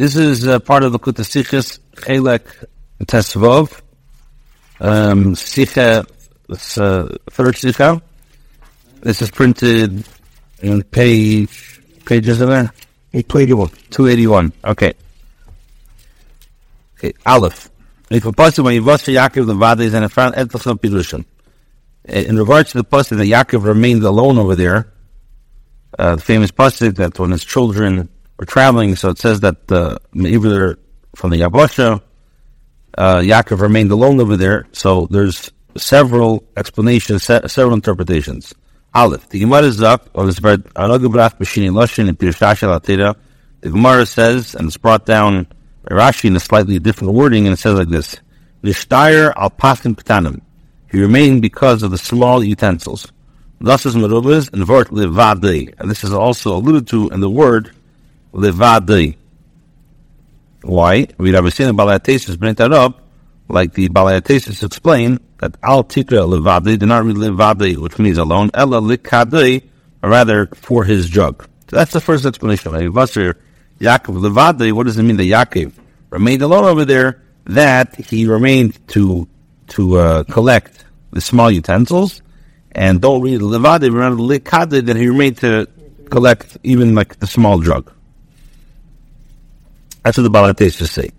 This is uh, part of the Kutasichas Chelek Tesvov. Um, Sicha, uh, third Sicha. This is printed in page, pages in there? 281. 281. Okay. Okay, Aleph. If a person when Yivosha Yaakov the Vada is in a front Pirushim. In regards to the person that Yaakov remained alone over there, uh, the famous pasuk that when his children were traveling, so it says that uh, either from the Yabosha, uh, Yaakov remained alone over there. So there's several explanations, se- several interpretations. Aleph. The Gemara up, or bird, Aragabrach Bashini Lashin and Pirshash Latera. The Gemara says, and it's brought down by Rashi in a slightly different wording, and it says like this: Nishtayr al Pasim Ketanim. He remained because of the small utensils. Thus is Merubas and Vort Levadei. And this is also alluded to in the word Levadei. Why? We have seen the Balayatesis bring that up, like the Balayatesis explain that Al Tikra Levadei did not read Levadei, which means alone, Ella Likadei, rather for his drug. So that's the first explanation. Like, Yaakov Levadei, what does it mean that Yaakov remained alone over there? That he remained to to uh, collect the small utensils, and don't read Levadei, remember Likadei, that he remained to collect even like the small jug. That's what the Balatesh say.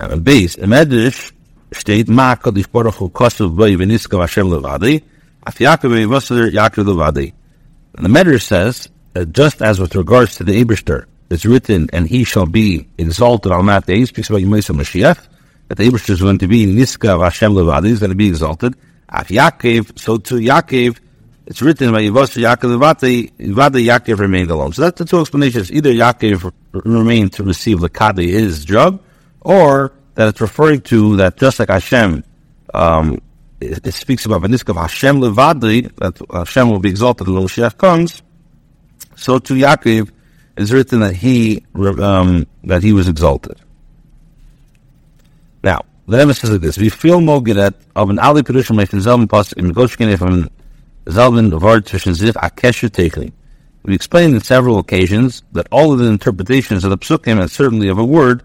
And a base, a Medrash, steht, Ma Kodesh Baruch Hu Kosev Boi Veniskav Hashem Levadi, Af Yaakov Yaakov Levadi. And the Medrash says, that just as with regards to the Eberster, it's written, and he shall be exalted on that day, speaks about Yemesa Mashiach, that the Eberster is going to be Niskav Hashem Levadi, is going to be exalted. Af Yaakov, so to Yaakov, it's written by Yivosser Yaakov Levadi Yaakov remained alone. So that's the two explanations. Either Yaakov remained to receive the Kadi, his job, or that it's referring to that just like Hashem, um, it, it speaks about Veniska of Hashem Levadi, that Hashem will be exalted when Mashiach comes. So to Yaakov is written that he um, that he was exalted. Now the Rebbe says like this: We feel mogedet of an Ali Pasuk in Goshkin Zelman We explained in several occasions that all of the interpretations of the psukim and certainly of a word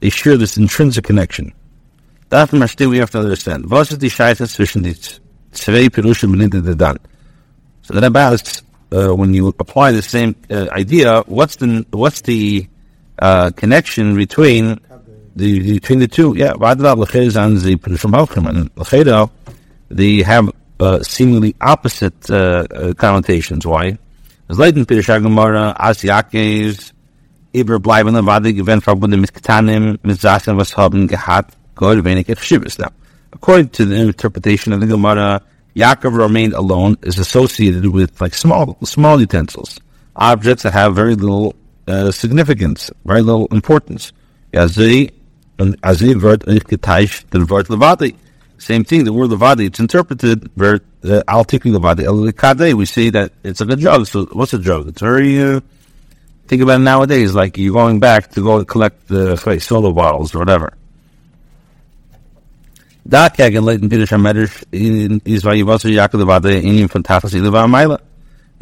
they share this intrinsic connection. That from we have to understand. Was is the shaitas zwischen die zwei Perushim beninte? So the Rebbe asks, uh, when you apply the same uh, idea, what's the what's the uh, connection between the between the two? Yeah, they have uh, seemingly opposite uh, uh, connotations. Why? As Leiden Pirsha Gemara, As Yaakov, Iber bleiben Chshivas. Now, according to the interpretation of the Gemara, Yaakov remained alone is associated with like small, small utensils, objects that have very little uh, significance, very little importance. Yazei, Azei vert Ketaish, the vert Levadi. Same thing, the word Levadi, it's interpreted, Al Tikri Levadi, we say that it's a drug. So what's a drug? It's very, uh, think about it nowadays, like you're going back to go collect the say, soda bottles or whatever.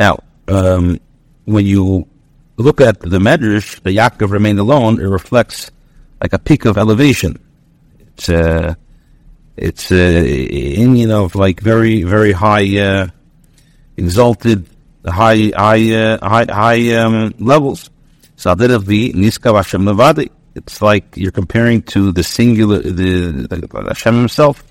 Now, um, when you look at the Medrash, the Yaakov remained alone, it reflects like a peak of elevation. It's uh, it's uh, Indian of like very very high uh, exalted high high uh, high high um, levels. So that of the Niska Hashem Levadi. It's like you're comparing to the singular, the, the Hashem Himself.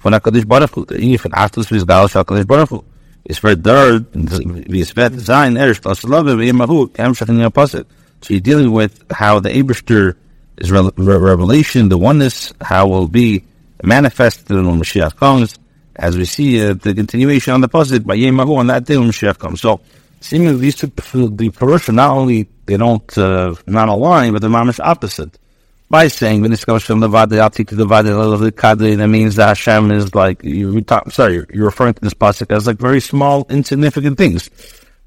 Von Hakadosh Baruch Hu, von Achtus Vizgal Hakadosh Baruch Hu. It's for third, wie es wird sein, erst, das Love, wie immer hu, kem shachin yapasit. So you're dealing with how the Eberster is re- re- revelation, the oneness, how will be manifested when Mashiach comes, as we see uh, the continuation on the posit by Yemahu on that day when Mashiach comes. So seemingly these two, the Parusha, not only they don't uh, not align, but the mamish opposite. By saying when this comes from the to the the kadri, that means that Hashem is like you. Talk, sorry, you're referring to this pasuk as like very small, insignificant things.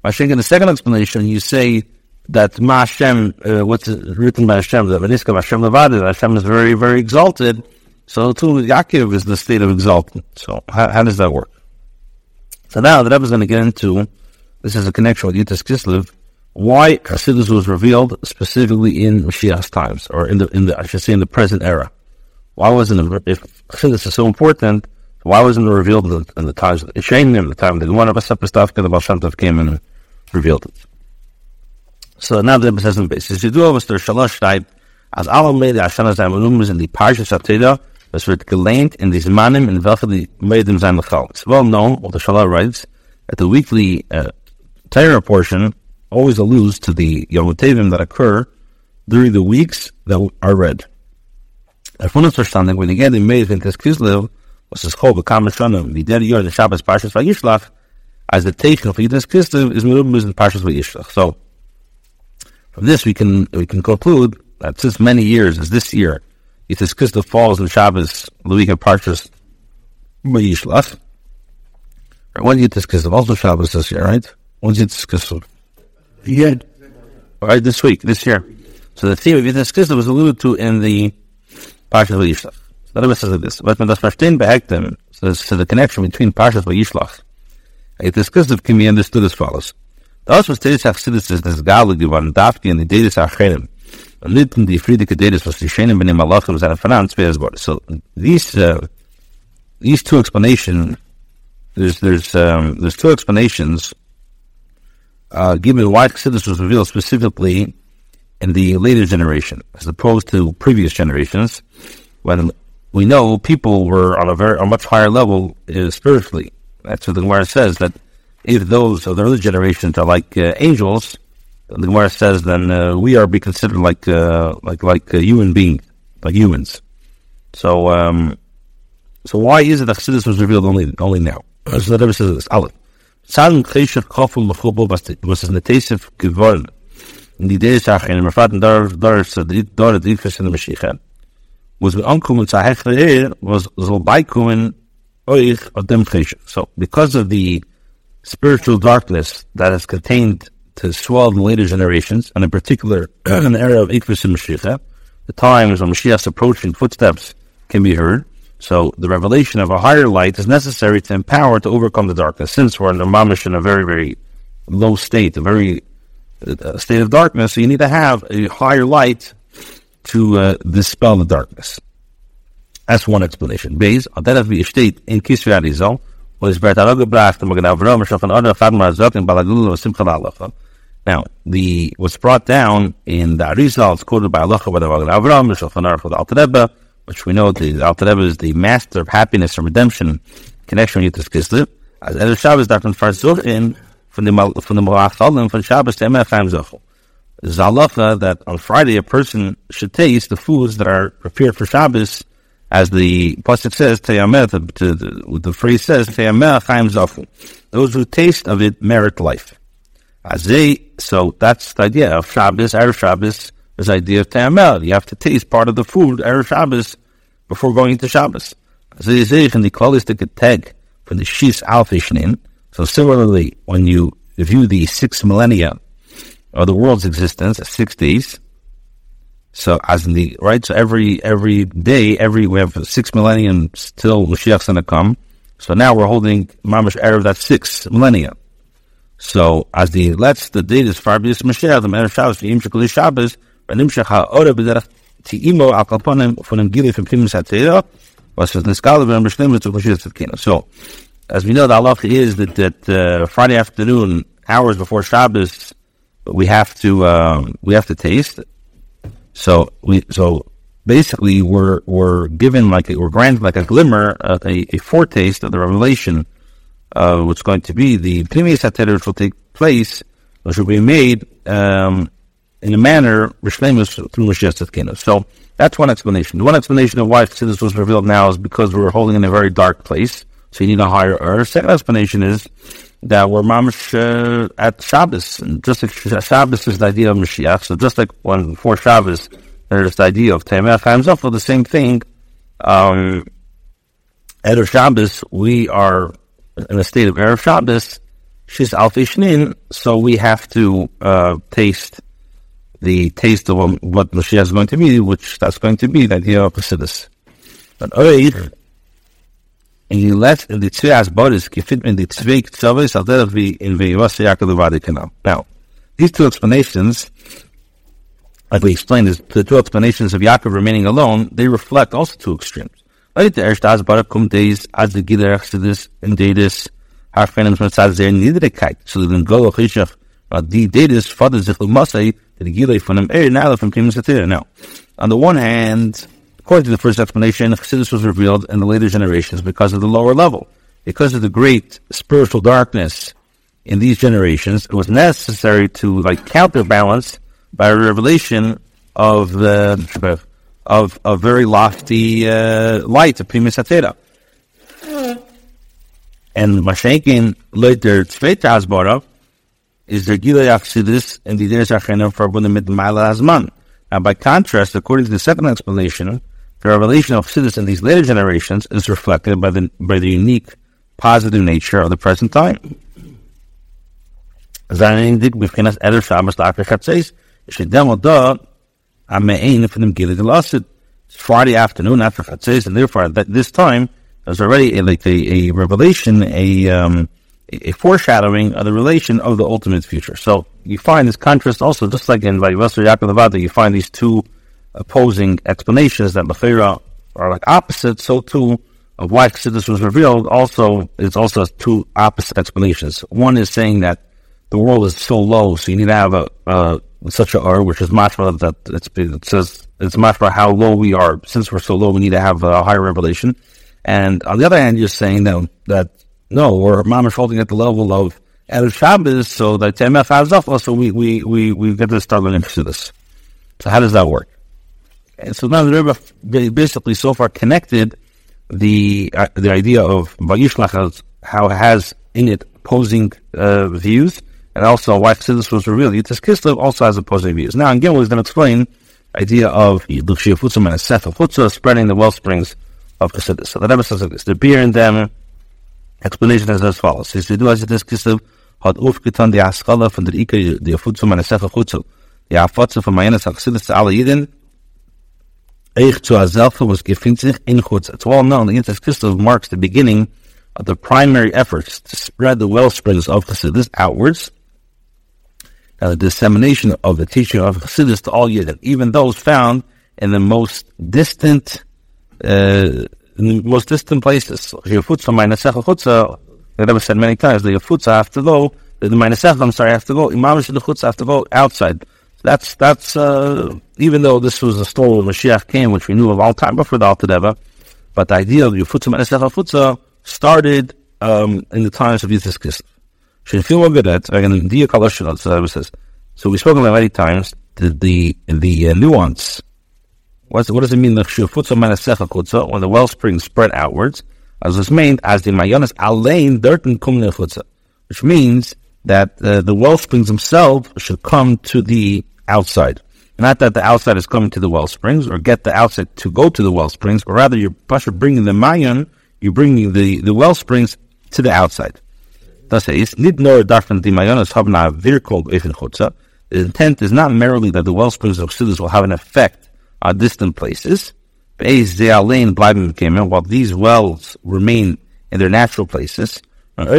By saying in the second explanation, you say that Hashem, uh, what's written by Hashem, that Veniska Hashem Levada, Hashem is very, very exalted. So too, Yaakov is the state of exalted. So how, how does that work? So now the Rebbe is going to get into this is a connection with Yud Tes Kislev why Chassidus was revealed specifically in Mashiach's times, or in the in the I should say in the present era. Why wasn't it, if Chassidus is so important? Why wasn't it revealed in the, in the times of Ishainim, the time that one of us stuff the Baal Shem Tov came and revealed it? So now the Rebbe says in basis. You do over der Shalosh Shtaib, as alle Mede Ashana Zaymanum in the Parshas Atida, was wird gelehnt in these manim in welche die Medim zijn lechal. It's well known, what the Shalah writes, that the weekly uh, Torah portion always alludes to the Yom Tevim that occur during the weeks that are read. If one is verstanden, when again the Meid in Kislev, was es chol bekam shonim, the dead year the Shabbos Parshas Vayishlach, as the taken for Yud Tes Kislev is Merubim in Parshas Vayishlach. So, from this we can we can conclude that since many years, as this year, Yud Tes Kislev falls in Shabbos, the week of Parshas Vayishlach, when Yud Tes Kislev also Shabbos this year, right? When's Yud Tes Kislev? Yeah. Right, this week, this year. So the theme of Yud Tes Kislev was alluded to in the Parshas Vayishlach. So the says like this. What man das verstehen behektem, so, so the connection between Parshas Vayishlach, Yud Tes Kislev can be understood as follows. Das was Teres Achsidis ist das Gale geworden, Dafki und die Dedes Acherim. In die was die. So, these, uh, these two explanations, there's, there's, um, there's two explanations uh, given why Chassidus was revealed specifically in the later generation, as opposed to previous generations, when we know people were on a very a much higher level uh, spiritually. That's what the Gemara says that if those of the early generations are like uh, angels, the Gemara says then uh, we are be considered like uh, like like human beings, like humans. So um, so why is it that Chassidus was revealed only only now? So the says this. Aleph. Mechubo. In sag in Merfaten dar dar in Mashiach. Was zu Hechler was of dem Chesher. So because of the spiritual darkness that is contained to swell in later generations, and in particular in the era of Ikvis and Mashiach, the times when Mashiach's approaching footsteps can be heard, so the revelation of a higher light is necessary to empower to overcome the darkness. Since we're in the mamish in a very, very low state, a very uh, state of darkness, so you need to have a higher light to uh, dispel the darkness. That's one explanation. Beis, dat is wie steht in Kisri Arizal, wo es werd gebracht, und genau Avram, von Adar, Fadma, Azot, in Balagul, und Simcha. Now, the, what's brought down in the Arizal, it's quoted by Allah, whether Avram, Shulchan Aruch, the Alter Rebbe, which we know the Alter Rebbe is the master of happiness and redemption connection with this Kislev. As Eder Shabbos darf man in from the from the Malach from Shabbos to Emech Chaim Zochel. Zalacha that on Friday a person should taste the foods that are prepared for Shabbos, as the pasuk says, "Teyameh." The, the, the phrase says, "Teyameh Chaim Zochel." Those who taste of it merit life. So that's the idea of Shabbos, Erev Shabbos this idea of Ta'amel. You have to taste part of the food, Erev Shabbos, before going into Shabbos. The for the Alfishnin. So similarly, when you view the six millennia of the world's existence six days, so as in the right, so every every day, every we have six millennium till Mashiach's gonna come. So now we're holding Mamash Erev that six millennia. So as the lets the date is Fabius Mashiach, the man of Shabbos, Ve'im Shekul Shabbos, Ve'im Shech Ha'ora B'derech Ti'imo Al Kalponim von dem Gili von Pimus HaTeira, was was Neskala Ve'em B'Shnem Ritzuk Mashiach Tzedkina. So, as we know, the halacha is that, that uh, Friday afternoon, hours before Shabbos, we have to um, we have to taste. So we so basically we're we're given like a, we're granted like a glimmer, uh, a, a foretaste of the revelation uh, what's going to be the Primus HaTeira, which will take place, which will be made, um, in a manner, Rishlemus through Mashiach Tzidkenu. So that's one explanation. The one explanation of why this was revealed now is because we were holding in a very dark place, so you need a higher earth. Second explanation is that we're mamish uh, at Shabbos, and just like Shabbos is the idea of Mashiach, so just like when before Shabbos there's the idea of Temech Hamzah, for the same thing, um, at Shabbos we are in a state of Erev Shabbos, she's Alfi so we have to uh, taste the taste of what Mashiach is going to be, which that's going to be the idea of Chassidus. But Oid, and he let the Tzvi as gefit in the Tzvi Ktzavis, al derech vi in Veyivas Yaakov Levadi Kanal. Now, these two explanations, like we explained, is the two explanations of Yaakov remaining alone, they reflect also two extremes. So the Golo Chishach, Kim Satira. Now, on the one hand, according to the first explanation, Chassidus was revealed in the later generations because of the lower level. Because of the great spiritual darkness in these generations, it was necessary to like counterbalance by a revelation of the of a very lofty uh, light of Primus Hatera. And Mashenkin later Tzveta Hasbara is the Gila Yachsidis and the Deres Achenem verbunden mit Maila Hazman. Now, by contrast, according to the second explanation, the revelation of Chassidus in these later generations is reflected by the by the unique positive nature of the present time. Zayin dik b'chinas eder shabbos la'akar chatzeis, shedem odah It's Friday afternoon after chatzeis, and therefore at this time there's already a, like a, a revelation, a um, a foreshadowing of the relation of the ultimate future. So you find this contrast also, just like in Vayivasar Yaakov you find these two opposing explanations that Lefera are like opposite, so too of why Chassidus was revealed also it's also two opposite explanations. One is saying that the world is so low, so you need to have a, uh, such a R, which is mashma that it's, it says it's mashma how low we are. Since we're so low, we need to have a higher revelation. And on the other hand, you're saying that, that no, we're mamish holding at the level of Erev Shabbos, so that TMF has off, so we, we, we, we get to start learning this. So how does that work? And so now the Rebbe basically so far connected the uh, the idea of Vayishlach how has in it opposing uh, views, and also why Chassidus was revealed. Yud Tes Kislev also has opposing views. Now, again, we're going to explain the idea of Yiduchshia Futzum and Seth of spreading the well springs of Chassidus. So the Rebbe says like this, the beer in them Explanation is as follows. Is du as das Kislev hat aufgetan die Askala von der Ike, die Futzum an Sefer Chutzel. Die Afatze von Mayanas Achsidus zu alle Jiden, Eich zu Azelfa was gefindt in Chutz. It's well known that Yud Tes Kislev marks the beginning of the primary efforts to spread the well springs of Chassidus outwards, the dissemination of the teaching of Chassidus to all Yidden, even those found in the most distant uh, the most distant places. Yafutza, Mainasech, Chutza, the Rebbe said many times, the Yafutza have to go, the Mainasech, I'm sorry, have to go, Imam the Chutza have to go outside. That's, that's, uh, even though this was a story when Mashiach came, which we knew of all time before the Alta but the idea of Yafutza, Mainasech, Chutza started, um, in the times of Kislev. Shinfil Magadet, again, Dia Kalashon, so says, so we've spoken about many times, the, the, the uh, nuance What's, what does it mean? The when the wellspring spread outwards, as was meant as the mayonas alein dirten kumne which means that uh, the well springs themselves should come to the outside. Not that the outside is coming to the well springs or get the outside to go to the well springs, or rather you're bringing the mayon, you're bringing the, the well springs to the outside. Thus, it's nid nor darfen the virkol chutza. The intent is not merely that the well springs of Chassidus will have an effect on distant places. While these wells remain in their natural places, but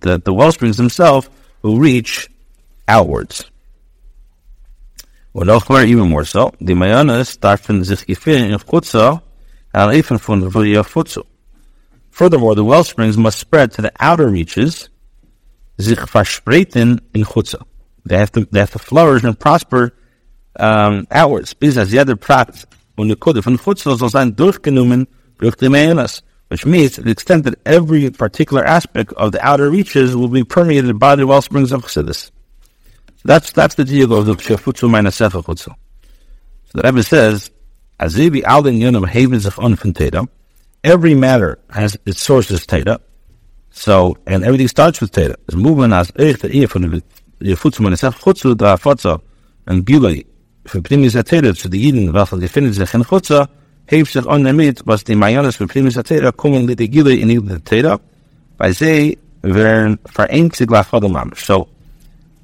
the, the well springs themselves will reach outwards. even more so, the Mayanas darfen sich gefinden in Chutza, even von der Futzu. Furthermore, the well springs must spread to the outer reaches, sich verspreiten in Chutza. They have to, they have to flourish and prosper um, outwards, bis als jeder Prat und die Kode von Chutzl soll sein durchgenommen durch die Meonas, which means to the extent that every particular aspect of the outer reaches will be permeated by the well springs of Chassidus. So that's, that's the deal of the Shefutzu minus Chutzl. So the Rebbe says, Azibi Alden Yonam Havens of Unfin every matter has its source is Teda. So, and everything starts with Teda. The movement as Eich, the Eich von the Yefutzu minus Sefer Chutzl, the Fatsa, and Gilei, für Primis Atera zu den Jiden, welche gefunden sich in Chutza, heeft sich an damit, was die Mayanas für Primis Atera kommen mit der Gile in die Atera, weil sie werden vereint sich gleich So,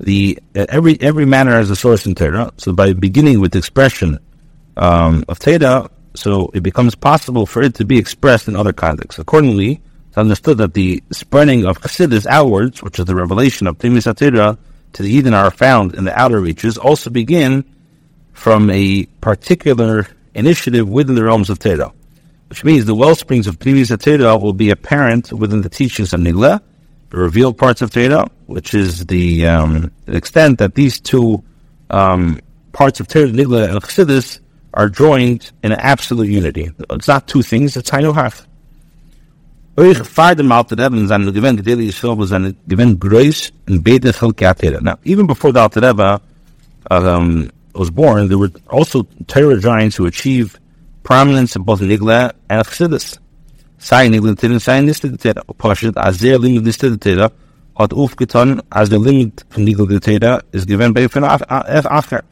the, uh, every, every matter has a source in Torah, so by beginning with the expression um, of Teda, so it becomes possible for it to be expressed in other contexts. Accordingly, it's understood that the spreading of Chassidus outwards, which is the revelation of Pnimis Atira, to the Eden are found in the outer reaches, also begin from a particular initiative within the realms of Torah, which means the well springs of Pnimis Atira will be apparent within the teachings of Nigla, the revealed parts of Torah, which is the, um, extent that these two um, parts of Torah, Nigla and Chassidus, are joined in absolute unity. It's not two things, it's Hainu Hach. Euch gewinn gewinn Now, even before the Alter Rebbe um, was born, there were also Torah giants who achieved prominence in both Nigla and Chassidus. Sei Nigla Tira, sei Nista Tira. Pashit, as their limit Nista Tira, hat aufgetan, as the limit Nigla Tira is given by von Acher.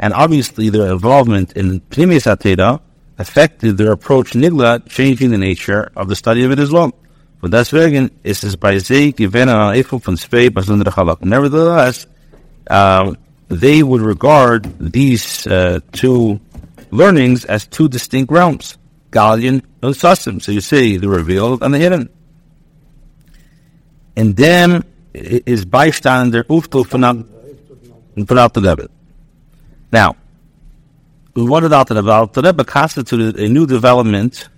And obviously their involvement in Pnimis Atira affected their approach Nigla, changing the nature of the study of it as well. Von deswegen ist es bei sie gewähne an Eifel von zwei Chalak. Nevertheless, um, they would regard these uh, two learnings as two distinct realms, Galian and Sasim. So you see the revealed and the hidden. In them is bystander Uftul von the Now, what about the about the Rebbe constituted a new development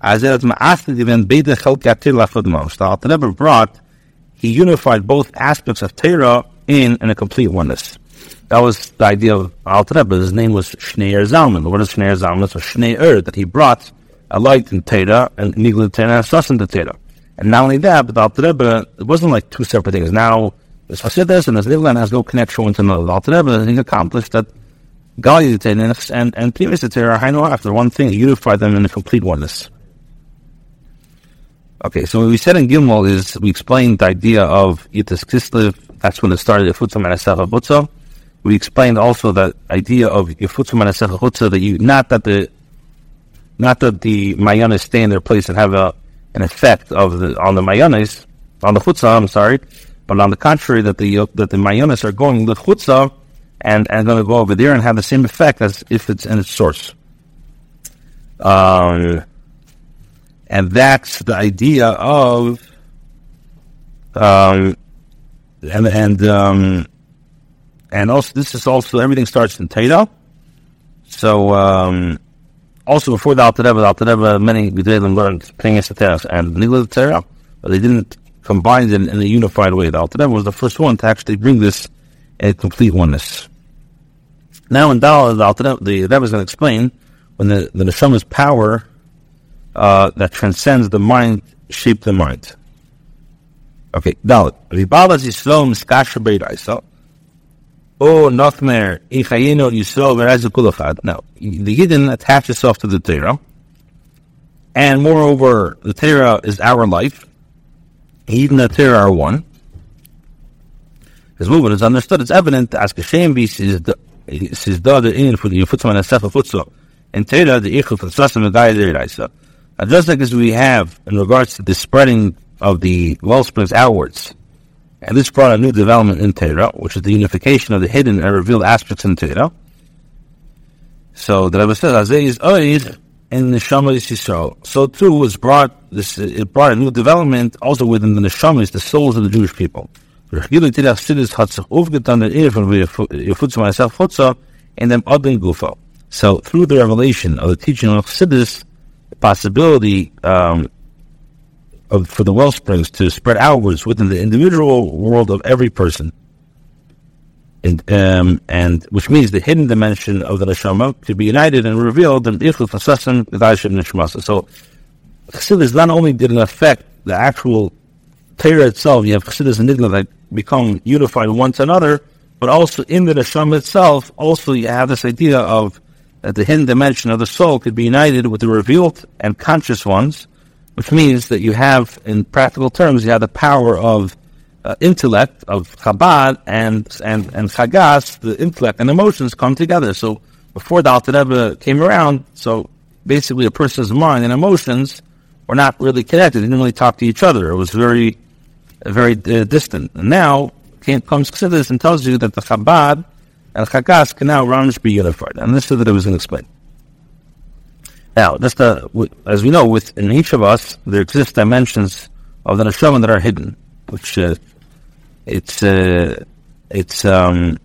as it was given beide chelkatir lafudmos. The Rebbe brought, he unified both aspects of Torah in, in a complete oneness. That was the idea of Alter Rebbe. His name was Shneir er Zalman. What is Shneir er Zalman? So Shneir, er, that he brought a light in Torah and and in the Torah. And not only that, but Alter Rebbe, it wasn't like two separate things. Now, there's Hasidus and there's Nigla has no connection with another. Alter Rebbe, he accomplished that Gali and, and, and previous Torah are after one thing, unified them in a complete oneness. Okay, so what we said in Gimel is we explained the idea of Yud Tes Kislev. That's when it started Yefutzah Manasecha Chutzah. We explained also that idea of Yefutzah Manasecha Chutzah that you not that the not that the mayanas stay in their place and have a an effect of the on the mayanas on the chutzah. I'm sorry, but on the contrary, that the that the mayanas are going the chutzah and, and to go over there and have the same effect as if it's in its source. Um, and that's the idea of, um, and, and, um, and also, this is also, everything starts in Teda. So, um, also before the Alter the Alter many Gedolim learned Pingas Teres and Nigla Terah, but they didn't combine it in, in a unified way. The Alter was the first one to actually bring this a complete oneness. Now in Dal, the, Rebbe is going to explain when the, the Neshama's power uh, that transcends the mind shape the mind. Okay, Dalit. Ribalas Yisrael miskasher beiraisa. Oh, Nochmer, Ichayino Yisrael v'rezu kulachad. Now, the Yidden attach itself to the Torah. And moreover, the Torah is our life. Yidden and the Torah are one. His movement is understood. It's evident as Kashem is the is in for the futzma na sefa futzma. And Torah the ichul for sasam and gaya deraisa. And just like as we have in regards to the spreading of the well springs outwards, and this brought a new development in Torah, which is the unification of the hidden and revealed aspects in Torah. So the Rebbe says, Azay is oid the Neshama Yisrael. So too was brought this. It brought a new development also within the Neshamas, the souls of the Jewish people. Hat sich aufgetan der von in dem Gufa. So through the revelation of the teaching of Chassidus, the possibility um, of for the well springs to spread outwards within the individual world of every person, and, um, and which means the hidden dimension of the neshama to be united and revealed in Ichuf Asasan Neshmasa. So Chassidus not only did it affect the actual Torah itself, you have Chassidus and Nidla that become unified one to another, but also in the neshama itself, also you have this idea of that the hidden dimension of the soul could be united with the revealed and conscious ones, which means that you have, in practical terms, you have the power of uh, intellect, of Chabad, and, and, and Chagas, the intellect and emotions come together. So before the Alter Rebbe came around, so basically a person's mind and emotions were not really connected. They didn't really talk to each other. It was very very uh, distant. And now comes Chassidus and tells you that the Chabad and Chagas can now run be unified. And this is what I was going to explain. Now, just uh, as we know, within each of us, there exist dimensions of the neshama that are hidden, which uh, it's uh, it's um,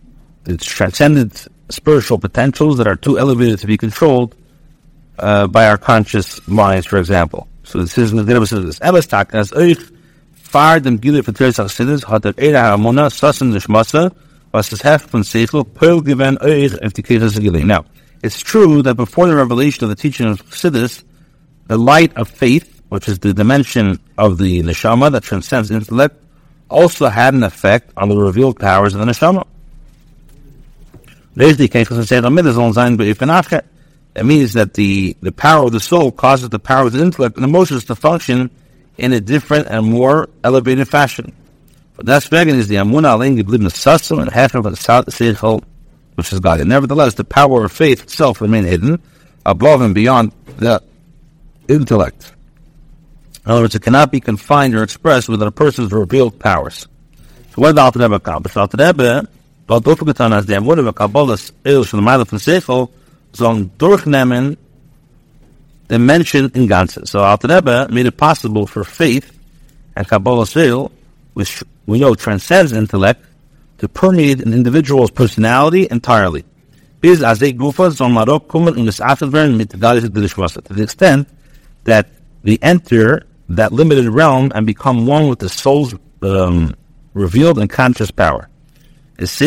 it's transcendent spiritual potentials that are too elevated to be controlled uh, by our conscious minds, for example. So this is the this. As Nishmasa was Pearl the Now, it's true that before the revelation of the teaching of Chassidus, the light of faith, which is the dimension of the neshama that transcends intellect, also had an effect on the revealed powers of the neshama. It means that the, the power of the soul causes the power of the intellect and emotions to function in a different and more elevated fashion. But that's vegan is the amuna aling geblieben sassum and half of the South seichel, which is God. And nevertheless, the power of faith itself remain hidden above and beyond the intellect. In other words, it cannot be confined or expressed within a person's revealed powers. So what did the Alter Rebbe accomplish? Alter Rebbe, dort aufgetan, als der Wurde, Kabbalas, Il, von der Meile von Seichel, sollen durchnehmen the mention in Ganze. So Alter Rebbe made it possible for faith and Kabbalah Sil, which we know transcends intellect, to permeate an individual's personality entirely. To the extent that they enter that limited realm and become one with the soul's um, revealed and conscious power. Which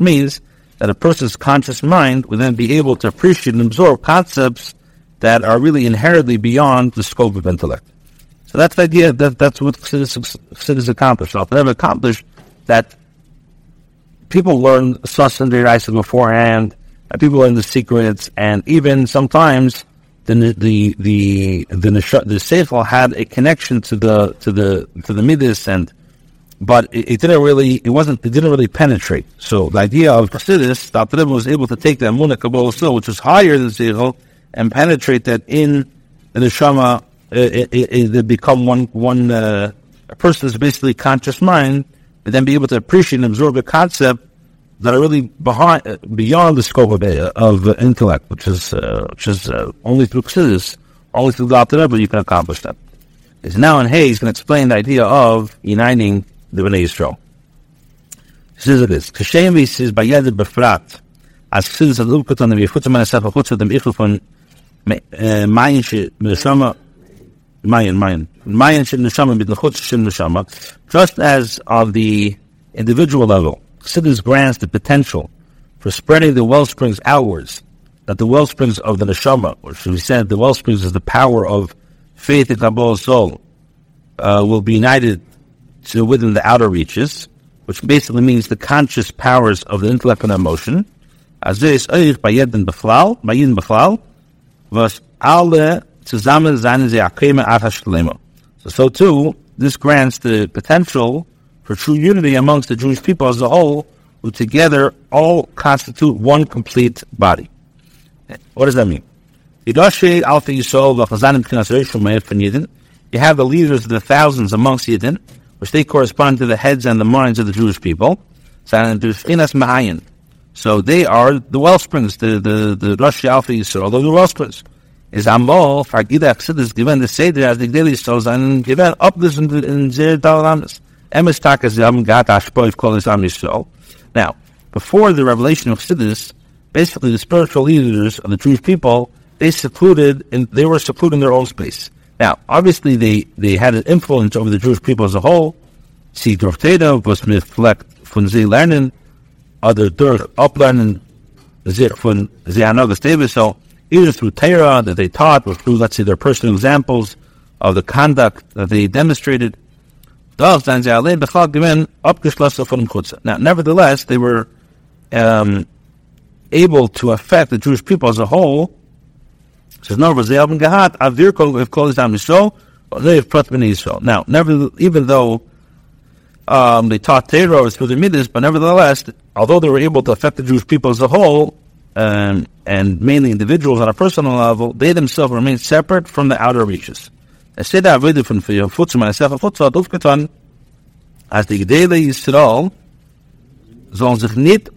means that a person's conscious mind would then be able to appreciate and absorb concepts that are really inherently beyond the scope of intellect. So that's the idea. That that's what Chassidus accomplished. So they've accomplished that people learn sus and beforehand, and people learn the secrets, and even sometimes the the the the the, the Seichel had a connection to the to the to the midas and but it, it, didn't really, it wasn't, it didn't really penetrate. So the idea of Chassidus, Alter was able to take the Amunah Kabbalah which was higher than Zechel, and penetrate that in the Neshama, uh, it, become one, one, uh, person's basically conscious mind, and then be able to appreciate and absorb a concept that are really behind, uh, beyond the scope of, uh, of intellect, which is, uh, which is only through Chassidus, only through Alter you can accomplish that. Is now in Hayes going to explain the idea of uniting the Bnei Yisrael. Says it is. Kashem says by Yad Befrat, as Chassidus hat umgetan, wie Futzer meiner Sefer Chutz, dem Ichel von Mayin she Neshama, Mayin, Mayin, Mayin she Neshama mit Nechutz she Neshama, just as on the individual level, Chassidus grants the potential for spreading the well springs outwards, that the well springs of the Neshama, or should we say the well springs is the power of faith in Kabbalah's soul, uh, will be united to within the outer reaches, which basically means the conscious powers of the intellect and emotion. Was. So, so too, this grants the potential for true unity amongst the Jewish people as a whole, who together all constitute one complete body. What does that mean? You have the leaders of the thousands amongst Yidden, which they correspond to the heads and the minds of the Jewish people. So they are the wellsprings, the the the Rosh Alpha Yisrael, the wellsprings. Is Amol Fargida Chassidus given the Seder as the daily souls and given up this in Zer Dalamis. Emes Takas Yam Gat Ashpoiv Kol Am Yisrael. Now, before the revelation of Chassidus, basically the spiritual leaders of the Jewish people, they secluded and they were secluded in their own space. Now, obviously, they, they had an influence over the Jewish people as a whole. Sie Dorfteda was sie lernen, oder durch ablernen sich von sie Davis. So, either through Torah that they taught, or through, let's say, their personal examples of the conduct that they demonstrated. Now, nevertheless, they were um, able to affect the Jewish people as a whole says, no, they haven't gehat, avir kol if kol is am Yisrael, they have prat ben Yisrael. Now, never, even though um, they taught Torah through the midas, but nevertheless, although they were able to affect the Jewish people as a whole, um, and mainly individuals on a personal level, they themselves remain separate from the outer reaches. I say that really from Futzum and Sefer Futzah aufgetan, als die Gedele Yisrael sollen sich nicht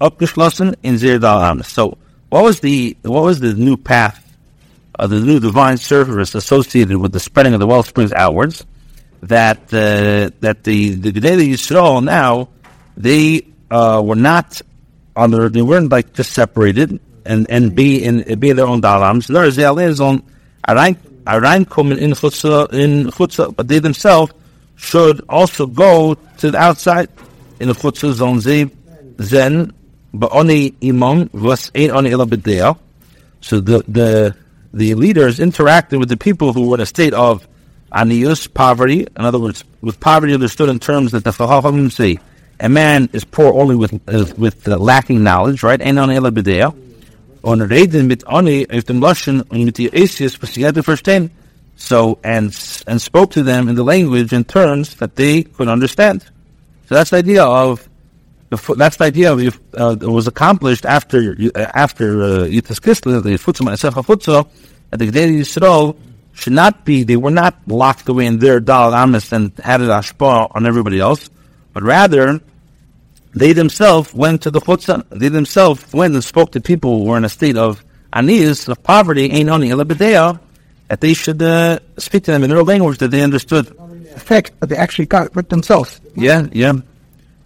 abgeschlossen in Zerdal So, what was the what was the new path of the new divine service associated with the spreading of the well springs outwards, that uh, that the the Gedei Yisrael now they uh, were not under they weren't like just separated and and be in be in their own dalams. Nor is they on reinkommen in chutza in chutza, but they themselves should also go to the outside in the chutza zone ze zen but only imam was ain't only ela So the the the leaders interacted with the people who were in a state of anius, poverty. In other words, with poverty understood in terms that the Chachamim say a man is poor only with uh, with uh, lacking knowledge, right? And on ela b'dea. On reden mit ani if the Russian und mit die Asius was sie verstehen. So and and spoke to them in the language in terms that they could understand. So that's the idea of that's the idea of uh, it was accomplished after uh, after Yud Tes Kislev, the Futzma Esecha Futzo, at the Gedei Yisrael should not be. They were not locked away in their Dal Amis and had it ashpa on everybody else, but rather they themselves went to the chutzah. They themselves went and spoke to people who were in a state of anis, of poverty, ain't only elabedea, that they should uh, speak to them in their language that they understood. Effect that they actually got with themselves. Yeah, yeah.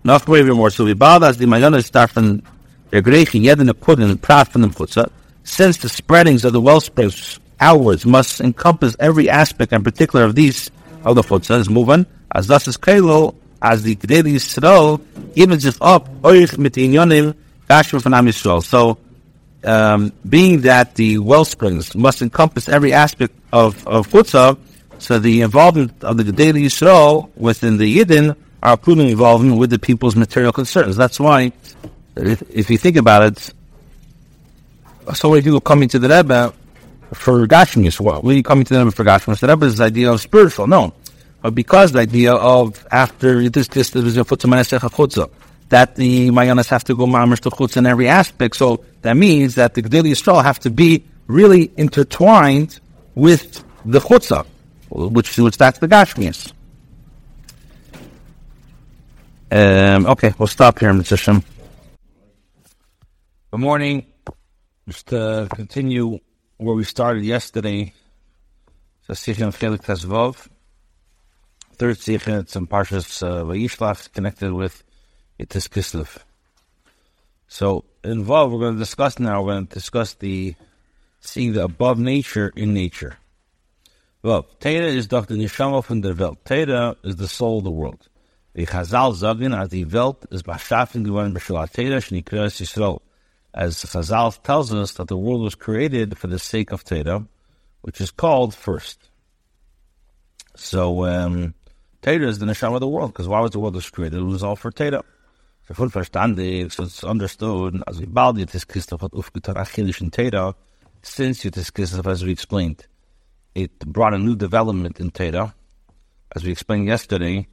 Noch way more. So we bad as the mayana starten der Griechen jeden a prat from the chutzah. Since the spreadings of the wellsprings outwards must encompass every aspect and particular of these of the chutzah, is moving as thus is kelo as the Gedei Yisrael even if up oich mit inyonim gashma from Am Yisrael. So, um, being that the well springs must encompass every aspect of of Chutzah, so the involvement of the Gedei Yisrael within the Yidden are proving involvement with the people's material concerns. That's why, if, if you think about it, so many people coming to the Rebbe for Gashmius. What? What are you coming to the Rebbe for Gashmius? The Rebbe is the idea of spiritual. No but because the idea of after this this Futsamanese HaKhutza, that the mayanas have to go mamish to chutz in every aspect. So that means that the Gedei Yisrael have to be really intertwined with the chutzah, which which that's the gashmias. Um, okay, we'll stop here, Mr. Good morning. Just to continue where we started yesterday. Sasichin Chelek Tazvov third Sikha, it's in Parshas uh, connected with Yud Tes Kislev. So, involved, we're going to discuss now, we're going to discuss the seeing the above nature in nature. Well, Teda is Dr. Nishama von the Welt. Teda is the soul of the world. The Chazal sagen, as the Welt is Bashafen geworden B'Shalat Teda, Shnikras Yisrael. As Chazal tells us that the world was created for the sake of Teda, which is called first. So, um, Teda is the neshama of the world, because why was the world was created? It was all for Teda. So full verstandig, so it's understood, as we bald Yud Tes Kislev hat aufgetan achillish in Teda, since Yud Tes Kislev, as we explained, it brought a new development in Teda, as we explained yesterday,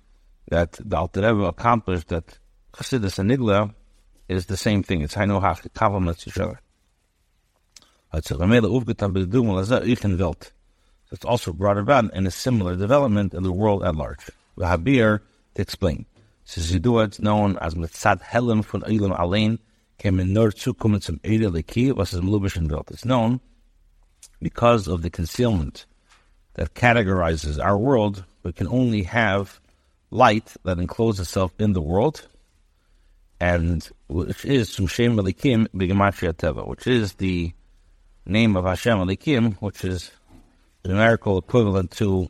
that the Alter Rebbe accomplished that Chassidus and Nigla is the same thing. It's Hainu Hach, it complements each other. Er in Welt. It's also brought about in a similar development in the world at large. We have Habir to explain. Yidua, it's known as Mitzad Helim von Eilim Alein, came in Nur Zukum zum Eide Leki, was is Melubishin built. It's known because of the concealment that categorizes our world, but can only have light that encloses itself in the world, and which is Shem Elikim Bigamatria Teva, which is the name of Hashem Elikim, which is the numerical equivalent to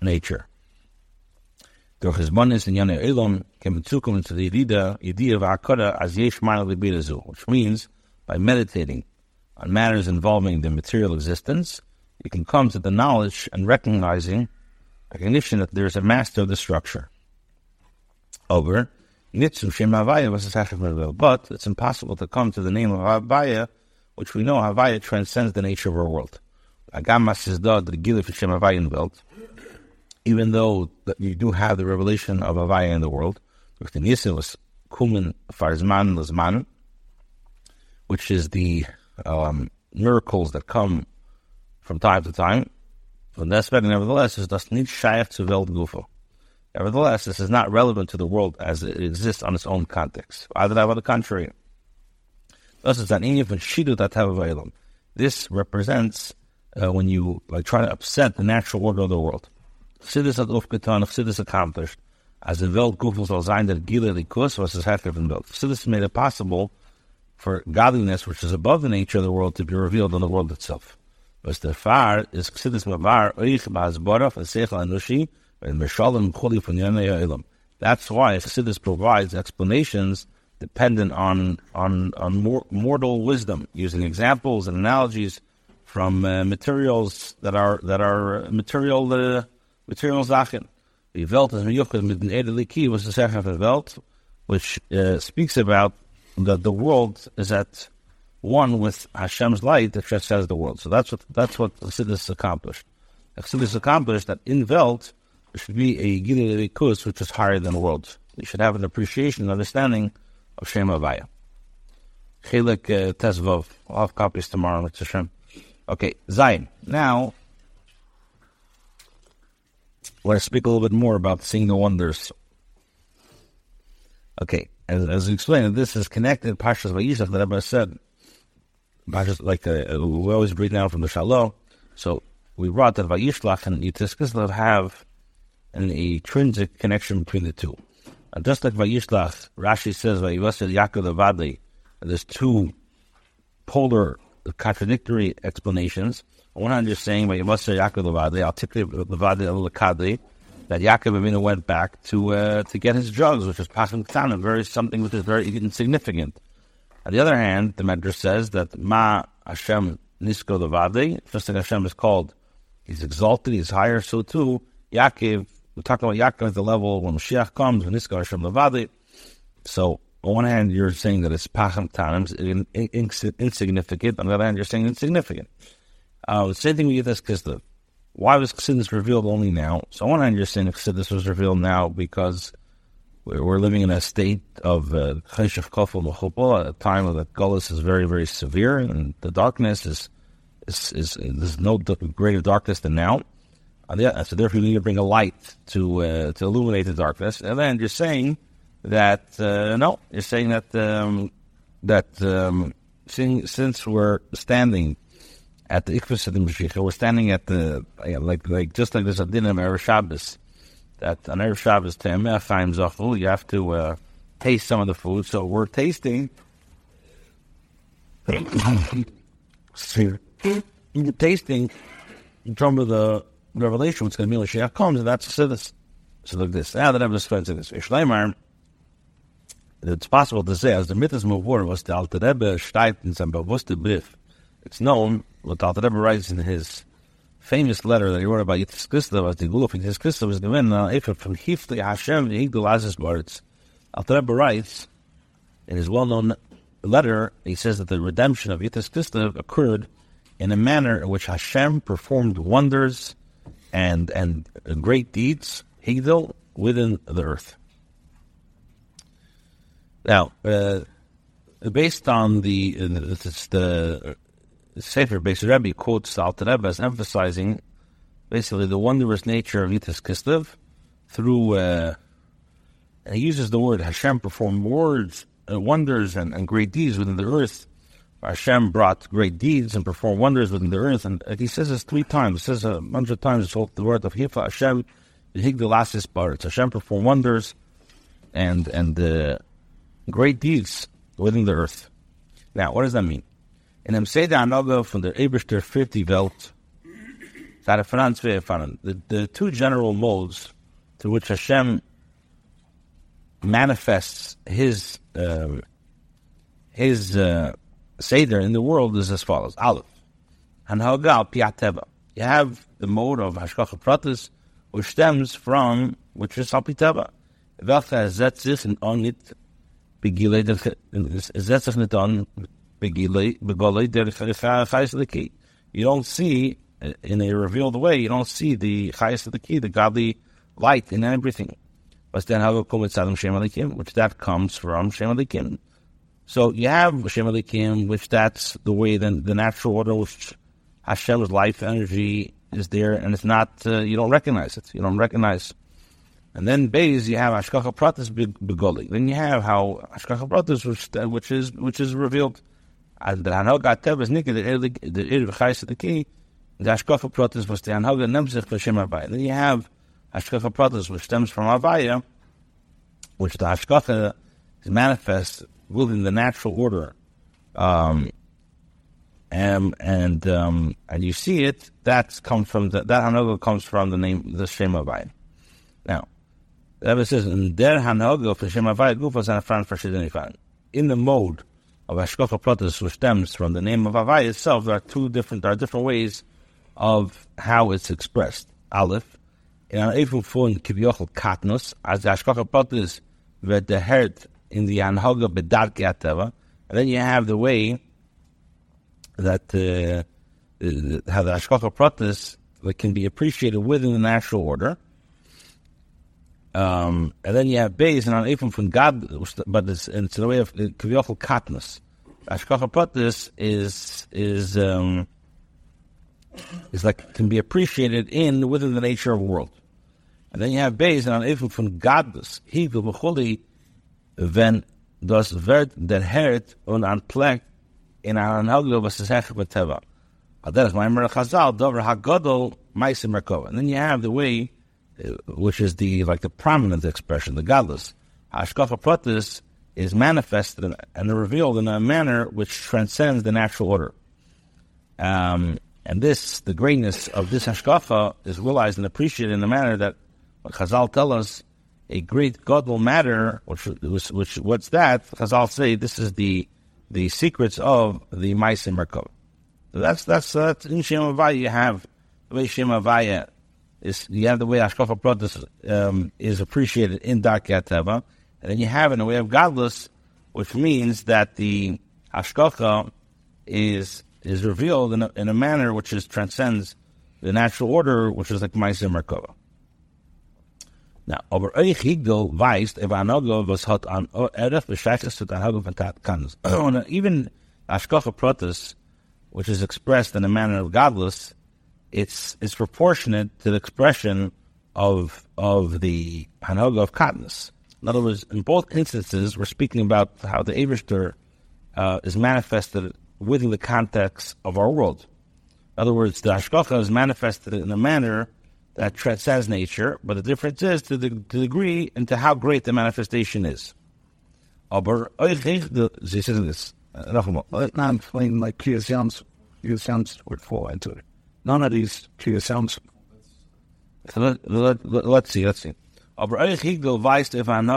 nature. Durch his manis in Yana Elon came come into the idea of Akara as yesh which means by meditating on matters involving the material existence, you can come to the knowledge and recognizing, recognition that there is a master of the structure. Over, Havaya was a but it's impossible to come to the name of Havaya, which we know Havaya transcends the nature of our world. Havaya even though you do have the revelation of Avaya in the world, which is the um, miracles that come from time to time. From that aspect, nevertheless, is das nicht shaykh to Welt Gufo. Nevertheless, this is not relevant to the world as it exists on its own context. Either that or the contrary. Thus, it's an Indian from Shidu This represents uh, when you like try to upset the natural order of the world. Chassidus hat aufgetan, Chassidus accomplished. As the Welt gufel soll sein, der Gile Likus, was is Hecker von Welt. Chassidus made it possible for godliness, which is above the nature of the world, to be revealed in the world itself. Was der Far is Chassidus Mavar, Oich Ba'azboraf, Seichel Anushi, and Meshalim Chuli von Yonei Elam. That's why Chassidus provides explanations dependent on on on mor- mortal wisdom, using examples and analogies from uh, materials that are that are uh, material uh, material zaken. The Welt is miyuchad mit den Edeliki was the second of the Welt, which uh, speaks about that the world is at one with Hashem's light that transcends the world. So that's what that's what Chassidus accomplished. Chassidus accomplished that in Welt there should be a Gilei Likus which is higher than the world. You should have an appreciation and understanding of Shem Havaya. Chelik uh, Tezvov. I'll have copies tomorrow, Mr. Hashem. Okay, Zayin. Now, I want to speak a little bit more about seeing the wonders. Okay, as, as explained, this is connected. Pashas Vayishlach that Rebbe said. Like uh, we always read now from the Shalom. So we brought that Vayishlach and Yitzchak have an intrinsic connection between the two. And just like Vayishlach, Rashi says Vayivasel Yaakov Levadli. There's two polar, contradictory explanations. On one hand, you're saying Vayivasel Yaakov Levadli, articulate Levadli al Lakadli, that Yaakov Avinu went back to uh, to get his drugs, which is Pachim Ktanim, very something which is very insignificant. On the other hand, the Medrash says that Ma Hashem Nisko Levadli, just like Hashem is called, he's exalted, he's higher, so too Yaakov we're talking about Yaakov at the level when Mashiach comes, when Niskar Hashem Levadi. So, on one hand, you're saying that it's Pacham Tanim, in, in, in, insignificant. On the other hand, you're saying insignificant. Uh, the same thing with Yud Tes Kislev. Why was Chassidus revealed only now? So, on one hand, you're saying Chassidus was revealed now because we're, living in a state of Cheshach Kofel Mechupol, a time of the Gullus is very, very severe, and the darkness is, is, is, there's no greater darkness than now. Uh, so therefore, you need to bring a light to uh, to illuminate the darkness. And then you're saying that uh, no, you're saying that um, that um, since we're standing at the Ikvus we're standing at the like like just like there's a din of Shabbos that on Erev Shabbos Temeh Chaim Zachul, you have to uh, taste some of the food. So we're tasting. you're tasting of the revelation, what's going to be Mashiach comes, and that's Chassidus. So look this. Now that I'm explaining this, it's possible to say, as the forward, was the Alter Rebbe steigt in some bewusste brief. It's known, what the Alter Rebbe writes in his famous letter that he wrote about Yud Tes Kislev, as the Guluf, Yitzchak was given, uh, if from Hifli Hashem, Yigdul Aziz words. Rebbe writes, in his well-known letter, he says that the redemption of Yud Tes Kislev occurred in a manner in which Hashem performed wonders and and great deeds higdil within the earth. Now, uh, based on the uh, the Sefer Beis Rebbe quotes Alter Rebbe as emphasizing basically the wondrous nature of Yud Tes Kislev through, uh, he uses the word Hashem performed words, uh, wonders and, and great deeds within the earth Hashem brought great deeds and performed wonders within the earth. And he says this three times. He says a hundred times the word of Hifa Hashem, Higdalasis Baritz. Hashem performed wonders and and uh, great deeds within the earth. Now, what does that mean? In dem Seder Anova from the Eberster 50 Welt, the, the two general modes through which Hashem manifests his uh, his uh, Seder in the world is as follows. Aleph. Hanhaga piateva. You have the mode of Hashkacha Pratis, which stems from, which is Alpiteva. Welche setzt in onit begile, setzt sich nicht an key. You don't see, in a revealed way, you don't see the Chayes of the key, the godly light in everything. But then how come it's Adam Shem Alikim, which that comes from Shem Alikim. So you have Shem Elikim, which that's the way the, the natural order, which Hashem's life energy is there, and it's not, uh, you don't recognize it. You don't recognize. And then Beis, you have Ashkacha Pratis Begoli. Then you have how Ashkacha Pratis, which, which is which is revealed. And the Hanel Gatev is Nikki, the Irv the key, The Ashkafa Pratis was the Anhaga Nemzich Vashem Avaya. Then you have Ashkafa Pratis, which stems from Avaya, which the Ashkafa is manifest within the natural order. Um, and and um, and you see it. That comes from the, that hanoga comes from the name the Shem Avayim. Now, the Rebbe says in der hanoga for Shem Avayim gufas and Afran for In the mode of Ashkofa Pratis, which stems from the name of Avaya itself, there are two different there are different ways of how it's expressed. Aleph, in an Eifel Fun Kivyochel Katnus, as the Ashkofa Pratis wird the herd in the Anhoga Bedarke Ateva, and then you have the way that uh, uh, how the Ashkacha Pratis can be appreciated within the natural order. Um, and then you have Beis and on even from God, but it's, it's in the way of Kaviyachal Katnus. Ashkacha is is um, is like can be appreciated in within the nature of the world. And then you have Beis and on even from Godless. He will wenn das wird der Herd und in our Anhaglo Vasasech Bateva. That is Maimer Chazal Dover Hagodol Maisim Merkova. And then you have the way, which is the like the prominent expression, the godless. Hashkafa Pratis is manifested and revealed in a manner which transcends the natural order. Um, and this, the greatness of this Hashkafa is realized and appreciated in the manner that what Chazal tell us, a great God will matter, which, which, which, what's that? Chazal say this is the the secrets of the Maisim Merkava. So that's that's uh, in Shem Avaya you have the way Shem Avaya is you have the way Ashkafa Pratis um, is appreciated in Darkei Teva, and then you have in the way of godless, which means that the Ashkafa is is revealed in a, in a manner which is transcends the natural order, which is like Maisim Merkava. Now, aber euch Higdel weist, noch, was hat an Erf bescheiches zu der even Ashkocha Protus, which is expressed in a manner of godless, it's, it's proportionate to the expression of, of the Hanoga of Katnus. In other words, in both instances, we're speaking about how the Avishter uh, is manifested within the context of our world. In other words, the Ashkocha is manifested in a manner that transcends nature, but the difference is to the, to the degree and to how great the manifestation is. Aber this. Would fall into it. None of these clear sounds. So let, let, let, let's see, let's see. Weist von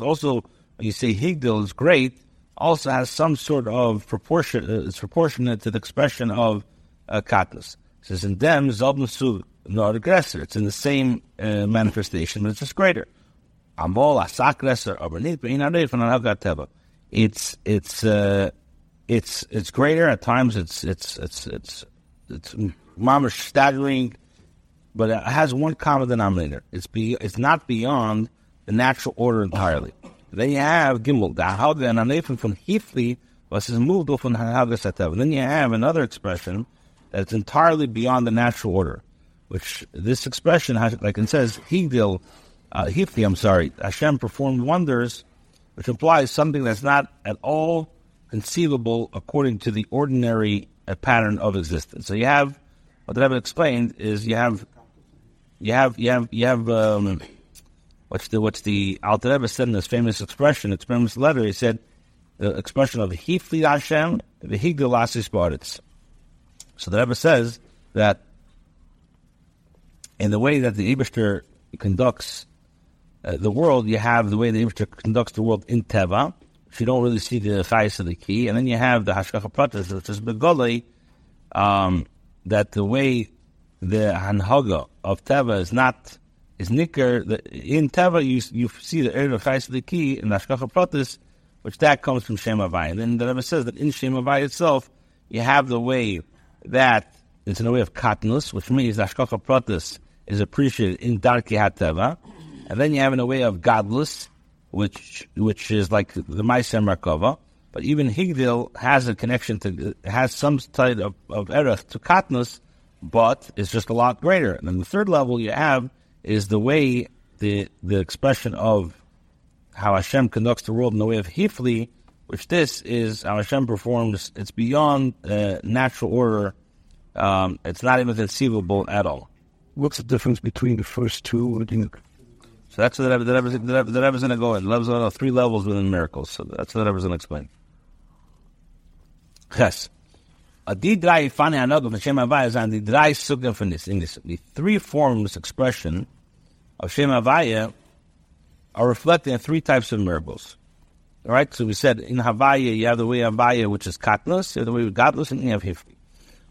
Also, you say Higdel is great, also has some sort of proportion, uh, it's proportionate to the expression of uh, Katniss says in them zobnusu not aggressor. It's in the same uh, manifestation, but it's just greater. Amol. It's it's uh, it's it's greater at times. It's it's it's it's it's mamish staggering, but it has one common denominator. It's be it's not beyond the natural order entirely. Then you have gimel dahaga and anefin from hifli moved off from hanaga Then you have another expression that's entirely beyond the natural order. Which this expression has, like it says, Higdil, uh, Hifli, I'm sorry, Hashem performed wonders, which implies something that's not at all conceivable according to the ordinary uh, pattern of existence. So you have what the Rebbe explained is you have you have you have you have um, what's the what's the Alter Rebbe said in this famous expression, its famous letter. He said the expression of Hifli Hashem, the Higdil Asis Baritz. So the Rebbe says that in the way that the Ibishter conducts uh, the world, you have the way the Ibishter conducts the world in Teva, which you don't really see the chayes of the key, and then you have the Hashkacha Pratas, which is Begoli, um, that the way the Hanhaga of Teva is not is nicker. In Teva, you you see the area of chayes of the key in the Hashkacha Pratas, which that comes from Shem Havai. And then the Rebbe says that in Shem Havai itself, you have the way that it's in a way of katnus, which means ashkocha pratis is appreciated in darki hateva, and then you have in a way of godless, which which is like the Maisem Merkava. But even Higdil has a connection to has some type of, of erech to katnus, but it's just a lot greater. And then the third level you have is the way the the expression of how Hashem conducts the world in the way of Hifli which this is how Hashem performs. It's beyond uh, natural order. Um, it's not even conceivable at all. What's the difference between the first two? So that's what the Rebbe, the Rebbe, the Rebbe, the Rebbe's going to go in. The Rebbe's three levels within miracles. So that's what the Rebbe's going to explain. Yes. The three forms expression of Shem Havaya are reflected in three types of miracles. All right, so we said in Havaya you have the way Havaya which is katnus, you have the way of godless, and you have hifti.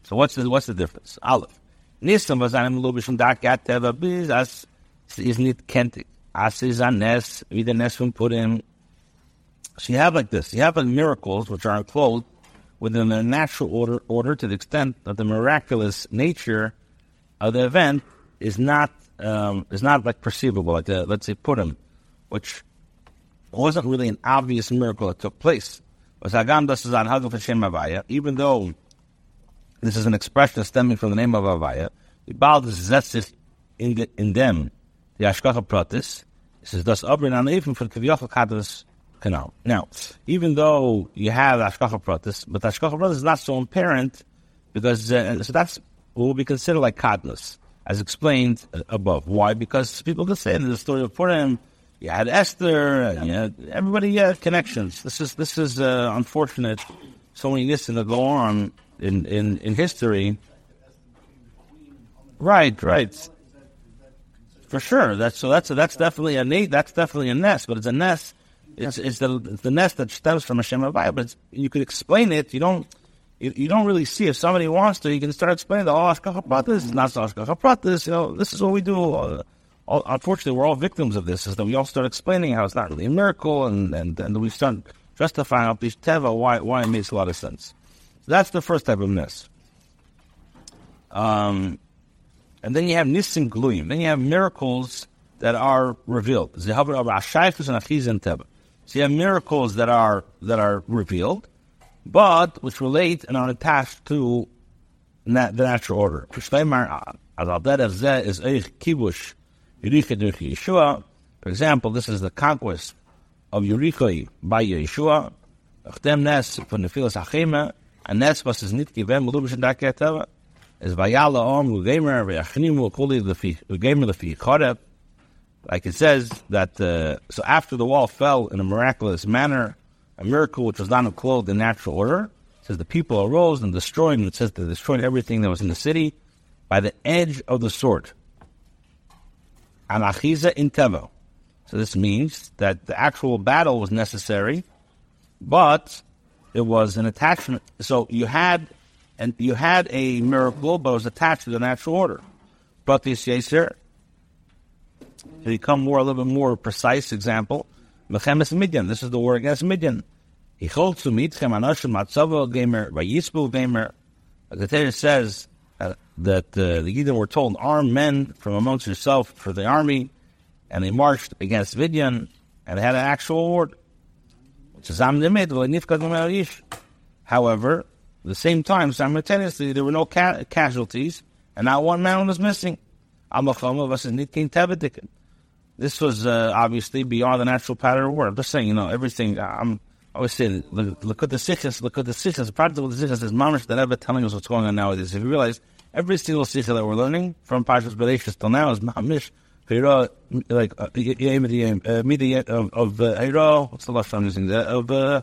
So what's the what's the difference? Aleph. Nisam was an lubishum dark at teva biz as is nit kentik. As is a nes, wie the nes from Purim. So you have like this. You have like miracles which are enclosed within their natural order, order to the extent that the miraculous nature of the event is not um, is not like perceivable. Like the, let's say Purim, which wasn't really an obvious miracle that took place. Even though this is an expression stemming from the name of Avaya, the Baal possesses in, the, in them the Ashkacha Pratis. It says, thus Abrin an even for Kaviyachal Kadras Canal. Now, even though you have Ashkacha Pratis, but Ashkacha Pratis is not so apparent because, uh, so that's what will be considered like Kadnas, as explained uh, above. Why? Because people can say in the story of Purim, you had Esther, and you had, everybody had connections. This is, this is uh, unfortunate. So many lists that go on in, in, in history. Right, right. For sure. That's so. That's that's definitely a na- that's definitely a nest, but it's a nest. It's it's the it's the nest that stems from Hashem Havaya, but you could explain it. You don't you, you don't really see if somebody wants to. You can start explaining the oh Ashkacha Pratis is not Ashkacha Pratis. You know, this is what we do. All, unfortunately, we're all victims of this. Is that we all start explaining how it's not really a miracle, and and, and we start justifying up these teva why why it makes a lot of sense. So that's the first type of nest. Um, and then you have nisim gluyim. Then you have miracles that are revealed. So you have miracles that are that are revealed, but which relate and are attached to na- the natural order. For example, this is the conquest of Yericho by Yeshua. Von der Filas Achema, is Vayala Om Ugamer Vayachnimu Kuli Ugamer Lefi Chorev. Like it says that uh, so after the wall fell in a miraculous manner, a miracle which was not enclosed in natural order. It says the people arose and destroyed, and it says they destroyed everything that was in the city by the edge of the sword. Anachiza in Tevo. So this means that the actual battle was necessary, but it was an attachment. So you had and you had a miracle, but it was attached to the natural order. But this yeser, to become more a little bit more precise example, Mechemes Midian. This is the war against Midian. Him and anashim matzavo gamer vayisbu gamer. The Torah says uh, that uh, the Yidden were told, arm men from amongst yourself for the army, and they marched against Midian, and they had an actual war. However, at the same time, simultaneously, there were no ca- casualties, and not one man was missing. This was uh, obviously beyond the natural pattern of war. I'm just saying, you know, everything. I'm always say, look, look at the sikhs, look at the sikhs. The practical sikhs is mamish that ever telling us what's going on nowadays. If you realize every single sikh that we're learning from Parshas Bereshit till now is mamish. Like uh, media of of uh, Hira, what's the last time I'm using that of uh,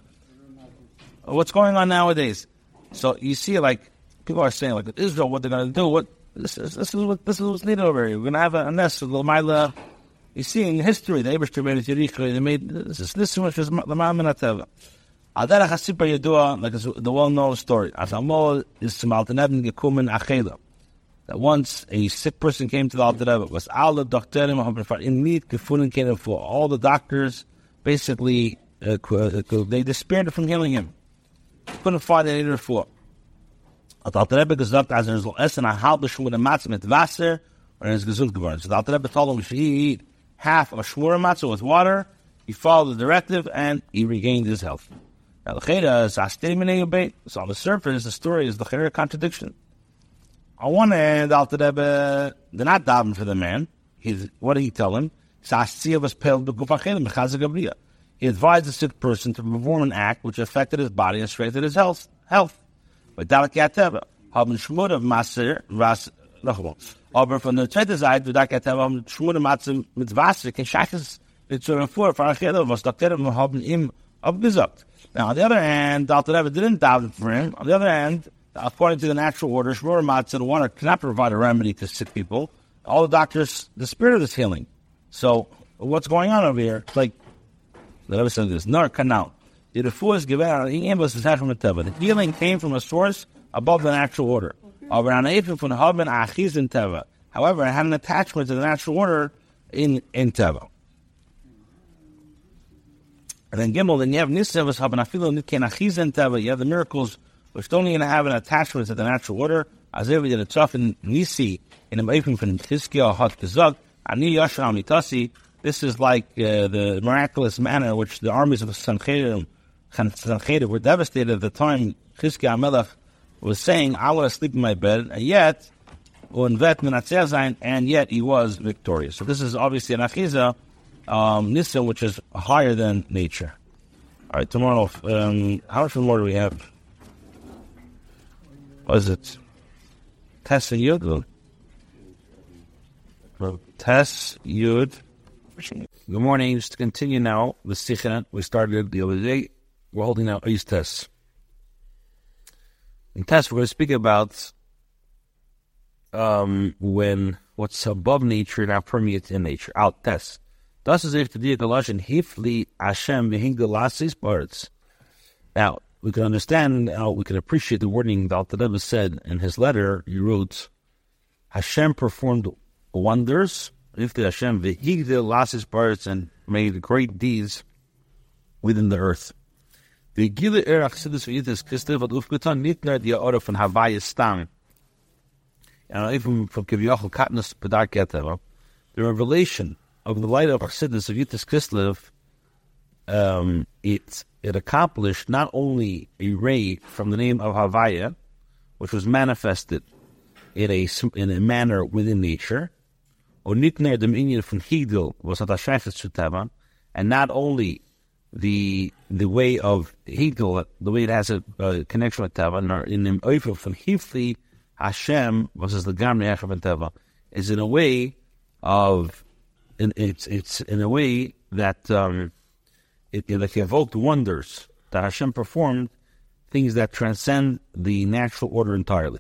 what's going on nowadays. So you see, like people are saying, like Israel, what they're going to do. What this is, this is what this is what's needed over here. We're going to have a, nest of Lamaila. You see in history, the Eberster made Yericho. They made this is this much is the Ma'aminateva. Adar Hasipa Yedua, like the well-known story. Asamol is to Gekumen Achela. That once a sick person came to the Alter Rebbe, was alle Doktorim in need gefunden for all the doctors basically uh, they despaired from healing him. Couldn't find any for. Hat Alter Rebbe gesagt, als er soll essen eine halbe Schwere Matze mit Wasser und er ist gesund geworden. So the Alter Rebbe told him he eat half of a Schwere Matze with water. He followed the directive and he regained his health. Now the Cheda is Astimine Obey. So on the surface, the story is the Cheda contradiction. On one hand, Alter Rebbe, they're not davening for the man. He's, what did he tell him? Sastia was pale the Gufachelim, Gabriel. He advised the sick person to perform an act which affected his body and strengthened his health. Health. Dalek Yateva, haben Schmur of Maser, was, noch Aber von der zweiten Seite, da geht haben Schmur of Maser mit Wasser, kein Scheiches, mit einem Vor, von Achille, was Doktor haben ihm abgesagt. Now, on the other hand, Dr. Rebbe didn't doubt it for him. On the other hand, according to the natural order, Shmur Matzah, the one cannot provide a remedy to sick people. All the doctors, the spirit of this healing. So, what's going on over here? Like, the Rebbe said this, Nar Kanal. The refuah is given out, he was from the Teva. The healing came from a source above the natural order. However, it had an attachment to the natural order in, in Teva. And then Gimel, then you have Nisevas Habanafilo Nitken Achizen Teva. You have the miracles which don't even have an attachment to the natural order. We did a tough in Nisi in a Meifim from Tizkiah Hot Kazak. Ani Yashar Amitasi. This is like uh, the miraculous manner in which the armies of Sanchedim were devastated at the time Chizkiah Melech was saying, I want to sleep in my bed, and yet, and yet he was victorious. So this is obviously an achiza, um, nisa, which is higher than nature. All right, tomorrow, um, how much more do we have? What is it? Tess Yud? Tess, Yud. Good morning. Just to continue now with Sichon, we started the other day. We're holding now East Tess. In Tess, we're going to speak about um, when what's above nature now permeates in nature. Out Tess. Das is if the Diagaloshin hifli Hashem v'hingalasis parts. Now, we can understand, uh, we can appreciate the wording that Al said in his letter. He wrote, Hashem performed wonders, if the Hashem v'hingalasis parts, and made great deeds within the earth. The Gile Erach Sidus v'yitis Christov hat aufgetan, nicht nur die Ora von Hawaii Stang. And even from Kivyochel Katnus Pedar Keteva, the revelation of the light of Chassidus of Yud Tes Kislev, um, it it accomplished not only a ray from the name of Havaya, which was manifested in a in a manner within nature, or nitner dominion from Higdil was at and not only the the way of Higdil, the way it has a, a connection with nor in the Oifel from Hifli Hashem versus the Gamri Hashem Teva, is in a way of in, it's it's in a way that um, it, it evoked wonders that Hashem performed, things that transcend the natural order entirely.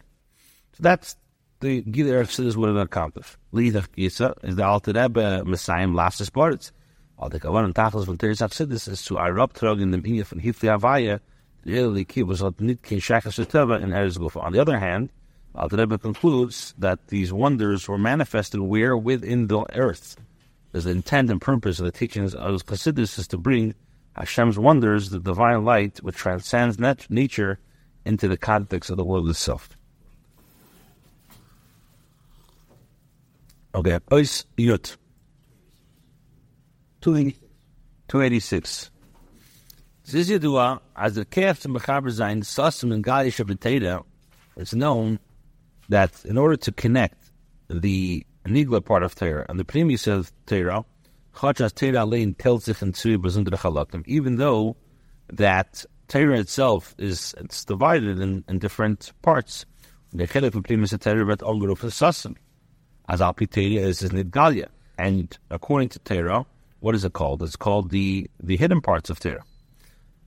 So that's the Gila is what it accomplished. Lidach Gisa is the Alter Rebbe uh, Messiah lastes parts. All the Kavan and Tachlis von Teres This is to Arab Trog in the Minya von Hifli Havaya, the Eli Ki was nit Kin Shachas Teva and Eretz Gufa. On the other hand, Alter Rebbe concludes that these wonders were manifested where within the earth the intent and purpose of the teachings of Chassidus is to bring Hashem's wonders, the divine light, which transcends nat- nature, into the context of the world itself. Okay, Ois Yut. 286. This is Yadua, as the Kef and Mechaber Sasim and Galish of it's known that in order to connect the Nigla part of Torah, and the premise of Torah, Chachas Torah Lein tells sich in Tzui Bazundra Chalakim, even though that Torah itself is it's divided in, in different parts. The Chelek of Primus Torah but Ongro Sasim. As Torah is Nidgalia. And according to Torah, what is it called? It's called the, the hidden parts of Torah.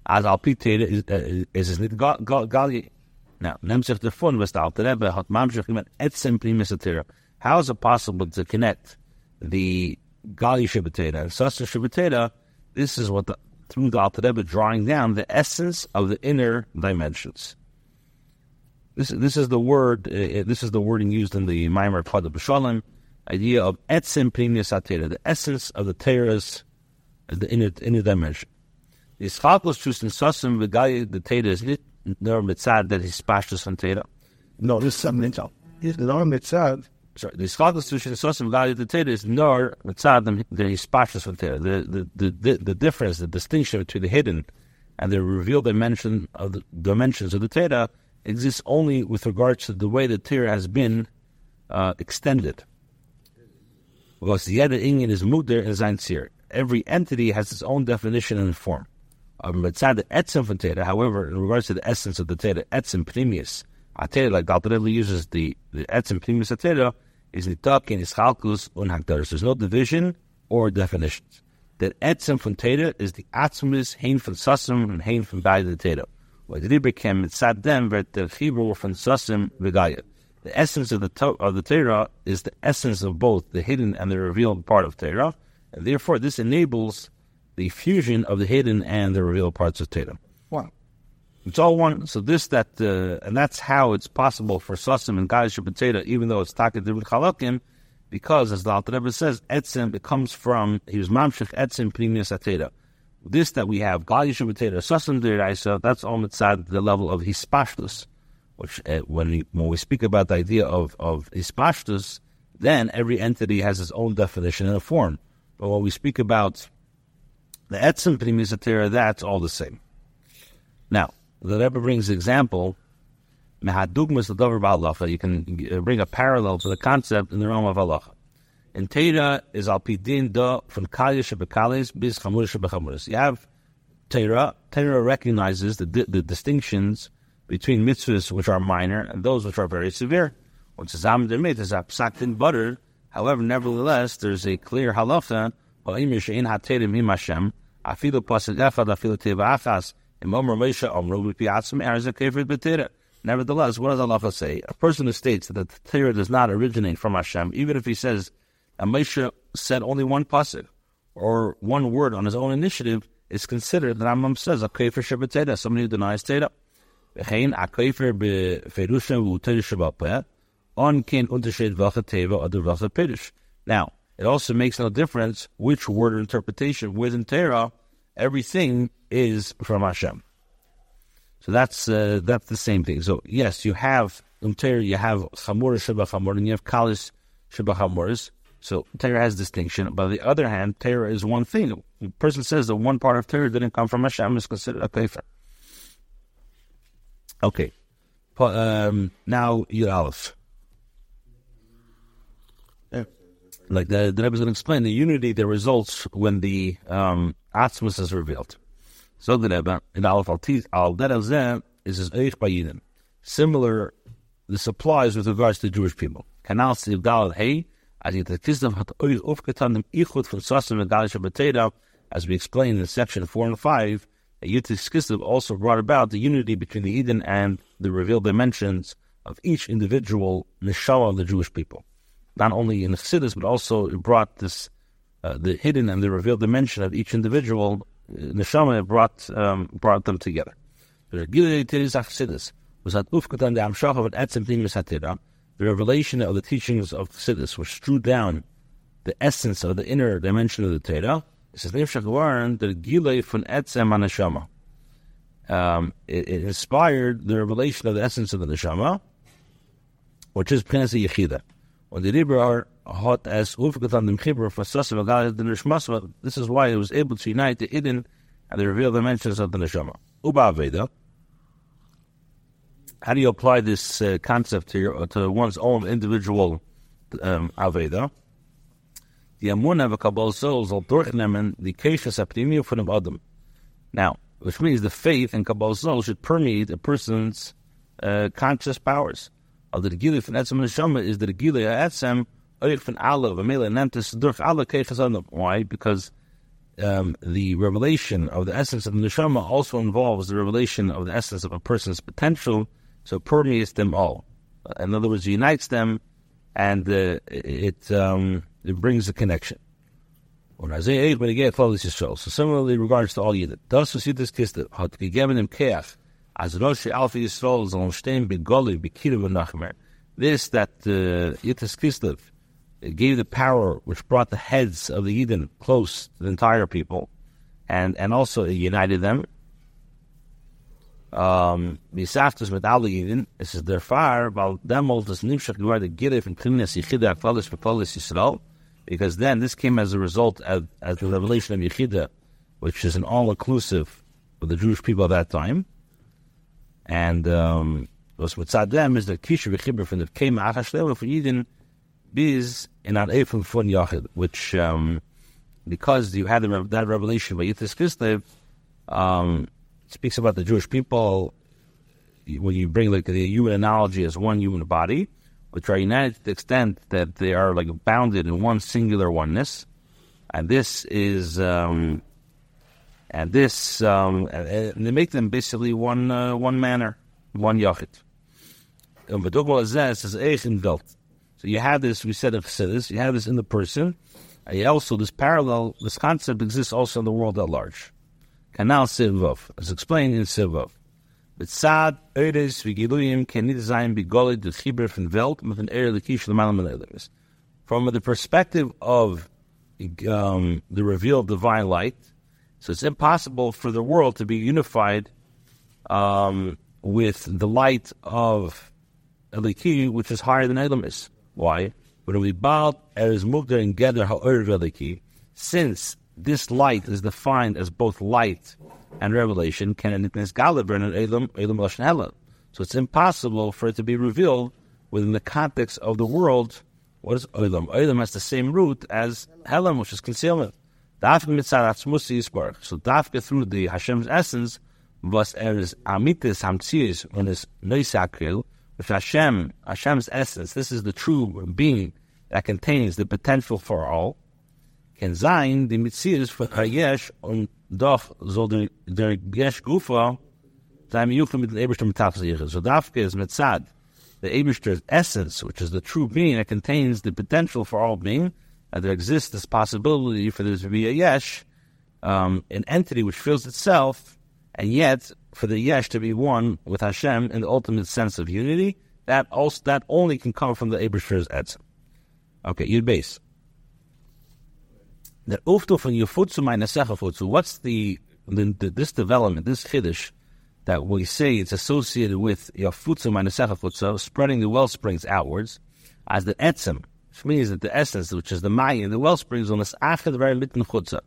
As Alpi is, uh, is, Nidgalia. Now, Nemzich der Fun was the Alter Rebbe hat Mamshach gemeint Etzem Primus Torah. How is it possible to connect the Gali Shabbatera and Sastra Shabbatera? This is what the, through the Alter Rebbe drawing down the essence of the inner dimensions. This this is the word. Uh, this is the wording used in the Maimer Pada B'Shalom, idea of etzim primius atera, the essence of the teras, the inner inner dimension. The ischakos trus in sasim v'gaya the tera is nit nor mitzad that is spashtus on tera. No, this is something else. Nor mitzad sorry, the schadus to shesosim value the Torah is nor mitzadim the hispashas of Torah. The, the the the difference, the distinction between the hidden and the revealed dimension of the dimensions of the Torah exists only with regards to the way the Torah has been uh, extended. Because the other Inyan is muder and zain every entity has its own definition and form. Um, etzem from Teda, however, in regards to the essence of the Teda, etzem pnimius, Atera, like Daltarelli uses the, the etzem pnimius Atera, is nitakin, is chalkus, unhagdaris. There's no division or definitions. That etzem from Teda is the atzmis, hein from sasim, and hein from. What the became mitzad dem, wird der chibur von sasim v'gaya. The essence of the to- of the Torah is the essence of both the hidden and the revealed part of Torah, and therefore this enables the fusion of the hidden and the revealed parts of Torah. Wow. It's all one. So this, that, uh, and that's how it's possible for Sasim and Gaish Potato, even though it's Taka different Chalakim, because as the Alter Rebbe says, Etzim, it comes from, he was Mamshech Etzim Primius Ateda. This that we have, Gaish Potato, Sasim Diraisa, that's all inside the level of Hispashtus, which uh, when, we, when we speak about the idea of, of Hispashtus, then every entity has its own definition and a form. But when we speak about the Etzim Primius Atera, that's all the same. Now, the Rebbe brings example. The. You can uh, bring a parallel to the concept in the realm of halacha. And Teira is al pidin da from kalya shebekalis bis chamuris shebechamuris. You have Teira. Teira recognizes the, the distinctions between mitzvahs which are minor and those which are very severe. When tzazam demit is absaktin butter. However, nevertheless, there's a clear halacha. Nevertheless, what does Allah say? A person who states that the Torah does not originate from Hashem, even if he says, and Moshe said only one pasuk or one word on his own initiative, is considered, the Rambam says, a kafir shabbatera, somebody who denies Torah. a kafir on kin vacha teva vacha. Now, it also makes no difference which word or interpretation within Torah everything is from Hashem. So that's uh, that's the same thing. So yes, you have in Torah you have chamur sheba chamur, and you have kalis sheba chamuris. So Torah has distinction. But on the other hand, Torah is one thing. The person says that one part of Torah didn't come from Hashem is considered a kafir. Okay, um, now Yud Aleph. Yeah. Like the, the Rebbe is going to explain the unity that results when the um, Atzmus is revealed. So the Rebbe in Aleph al Zeh is his Eich Bayidin. Similar, this applies with regards to Jewish people. Kanal Siv Dalad Hey, as it Kisdav hat Eich Ufketan dem Ichut von Sasim Galish Bateda, as we explained in section 4 and 5, Yutis Kisdav also brought about the unity between the Eden and the revealed dimensions of each individual neshama of the Jewish people. Not only in the Chassidus, but also it brought this, uh, the hidden and the revealed dimension of each individual neshama brought um, brought them together. The revelation of the teachings of the Chassidus, which drew down the essence of the inner dimension of the Torah, it says Um, it, it inspired the revelation of the essence of the neshama, which is Prince Yechida. When the Ribra hot as Ufgatan dem Chibra for Sasav the Nishmasva, this is why it was able to unite the hidden and the revealed dimensions of the Neshama. Uba Veda. How do you apply this uh, concept to, your, to one's own individual um, Aveda? Die Amunah v'kabal soul zal durchnemen the keishes apnimia von Adam. Now, which means the faith in Kabbalah should permeate a person's uh, conscious powers. Al the Gile von Etzem Neshama is the Gile Etzem Oich von Allah v'mele nentes durch alle keishes Adam. Why? Because um, the revelation of the essence of the neshama also involves the revelation of the essence of a person's potential, so permeates them all. In other words, unites them, and uh, it um, it brings a connection. So similarly, regards to all Yidden, das was Yiddes Kiste hat gegeben im Keach, as Rosh Alpha Yisrael stehen begoli bekira v'nachmer. This that uh, Yud Tes Kislev gave the power which brought the heads of the Eden close to the entire people, and and also united them. Um, Misaftas with all Eden, this is their fire, while them all this nimshach gewar the girif and klinas yichida akvalis v'polis Yisrael, because then this came as a result of as the revelation of Yechida, which is an all-inclusive for the Jewish people at that time, and um, what's with them is the kisha v'chibur from the came achashlevel for Eden biz in an Eifel von Yachid, which um, because you had the, that revelation by Yud Tes Kislev, um, speaks about the Jewish people when you bring like the human analogy as one human body, which are united to the extent that they are like bounded in one singular oneness, and this is um, and this um, and they make them basically one uh, one manner, one yachid. So you have this. We said of this. You have this in the person. And also, this parallel, this concept exists also in the world at large. Kanal Sivov, as explained in Sivov. B'tzad Eures v'giluyim can nicht sein begolet des Chibur von Welt mit an Ere Lekish L'malam From the perspective of um, the revealed divine light, so it's impossible for the world to be unified um, with the light of Eliki, which is higher than Elam is. Why? When we bow as Mugdar and Geder Ha'or Eliki, since this light is defined as both light and revelation, So it's impossible for it to be revealed within the context of the world. What is Elam? Elam has the same root as Helam, which is concealment. So dafka through the Hashem's essence, was er is amitis hamtzius when is noisakril, with Hashem, Hashem's essence. This is the true being that contains the potential for all can sein die Metzies von Hayesh und doch soll der, der Yesh Gufa sein Yuchel mit dem Eberster Metaphysieren. So Dafke is Metzad, the Eberster's essence, which is the true being that contains the potential for all being, that there exists this possibility for there to be a Yesh, um, an entity which fills itself, and yet for the Yesh to be one with Hashem in the ultimate sense of unity, that also that only can come from the Eberster's essence. Okay, Yud base the uftu from yufutsu my nesechafutsu. What's the, the, the, this development, this chiddush that we say it's associated with yafutsu my nesechafutsu, spreading the well springs outwards, as the etzem, which means that the essence, which is the mayin, the well springs on this the very mitten chutza,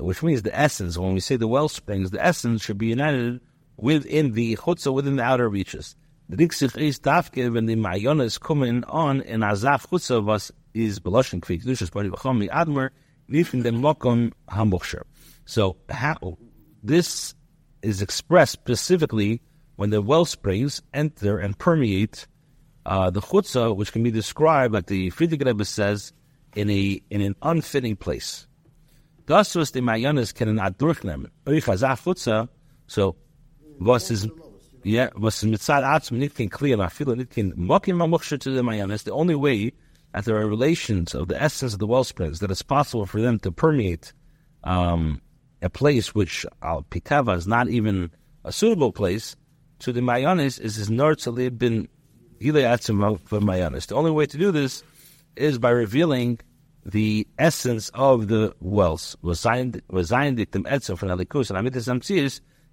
which means the essence. When we say the well springs, the essence should be united within the chutza, within the outer reaches. The diksich is dafke when the mayona is coming on in azaf chutza was is beloshin kvik dushas bari b'chomi admer Nifin dem Mokom Hamuchsher. So how, this is expressed specifically when the well springs enter and permeate uh, the chutzah, which can be described, like the Frierdiker Rebbe says, in a in an unfitting place. Das was the Mayanis can not durchnehmen. chutzah. So was is yeah was mitzad atzm nit can clear I feel nit can mokim to the Mayanis. The only way there are relations of the essence of the well springs, that it's possible for them to permeate um, a place which Al Pitava is not even a suitable place, to the Mayanis is his Nortzalib bin Mayanis. The only way to do this is by revealing the essence of the wells.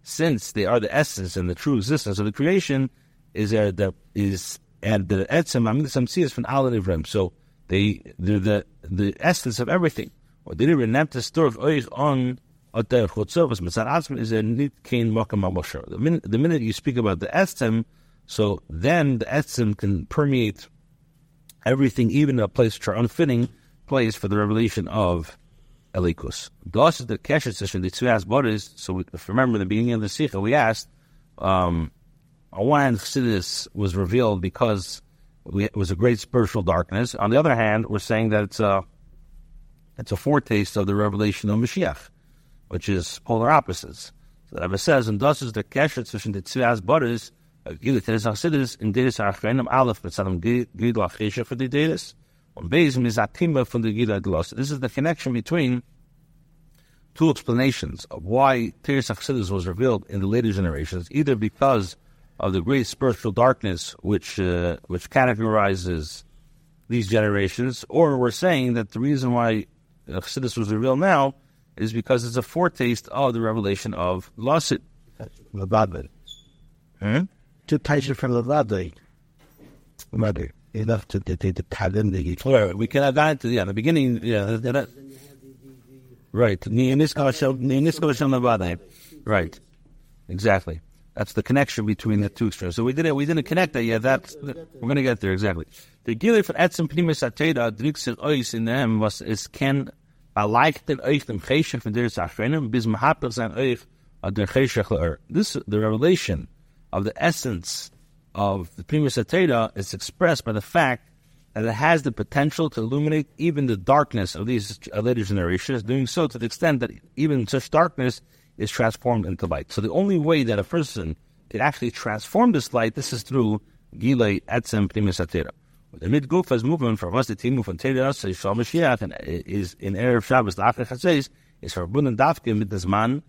Since they are the essence and the true existence of the creation, is there that is and the etzem amidas amsiyas from al ivrim. So they they're the the essence of everything. Or they didn't remember the story of oich on the chutzovas mitzad atzim is a nit kain makam The minute the minute you speak about the etzem, so then the etzem can permeate everything, even a place which are unfitting place for the revelation of Elikus. Is the kesher session. The two asked bodies. So if you remember the beginning of the sikha, we asked. Um, on one hand, Chassidus was revealed because it was a great spiritual darkness. On the other hand, we're saying that it's a, it's a foretaste of the revelation of Mashiach, which is polar opposites. So the Rebbe says, and thus is the kesher zwischen the Tzvias Boris, Gilit Teres Chassidus, in Dedes Archenim Aleph, mit seinem Gidl for the Dedes, und Beis is Atima from the Gidl Glos. This is the connection between two explanations of why Teres Chassidus was revealed in the later generations, either because of the great spiritual darkness which uh, which categorizes these generations, or we're saying that the reason why Chassidus was revealed now is because it's a foretaste of the revelation of Lasit. Hmm? To taste from the Lade. Mother. Enough to the the the We can add that to yeah, the beginning yeah that, right. Right. Exactly. That's the connection between the two strands. So we didn't we didn't connect that yet. That's we're going to get there exactly. The gili for etzem pnimis ateda driksil ois in them was is ken Balaichten euch dem Cheshach von der Sachrenim, bis mahapach sein euch ad der Cheshach le'er. This, the revelation of the essence of the Primus Atera is expressed by the fact that it has the potential to illuminate even the darkness of these later generations, doing so to the extent that even such darkness is transformed into light. So the only way that a person can actually transform this light, this is through Gilei Etzem Primus Atera. The mid Gufas movement from us the team von Teras Yishal Mashiach and is in Erev Shabbos the Achar Chatzes is verbunden dafke mit das man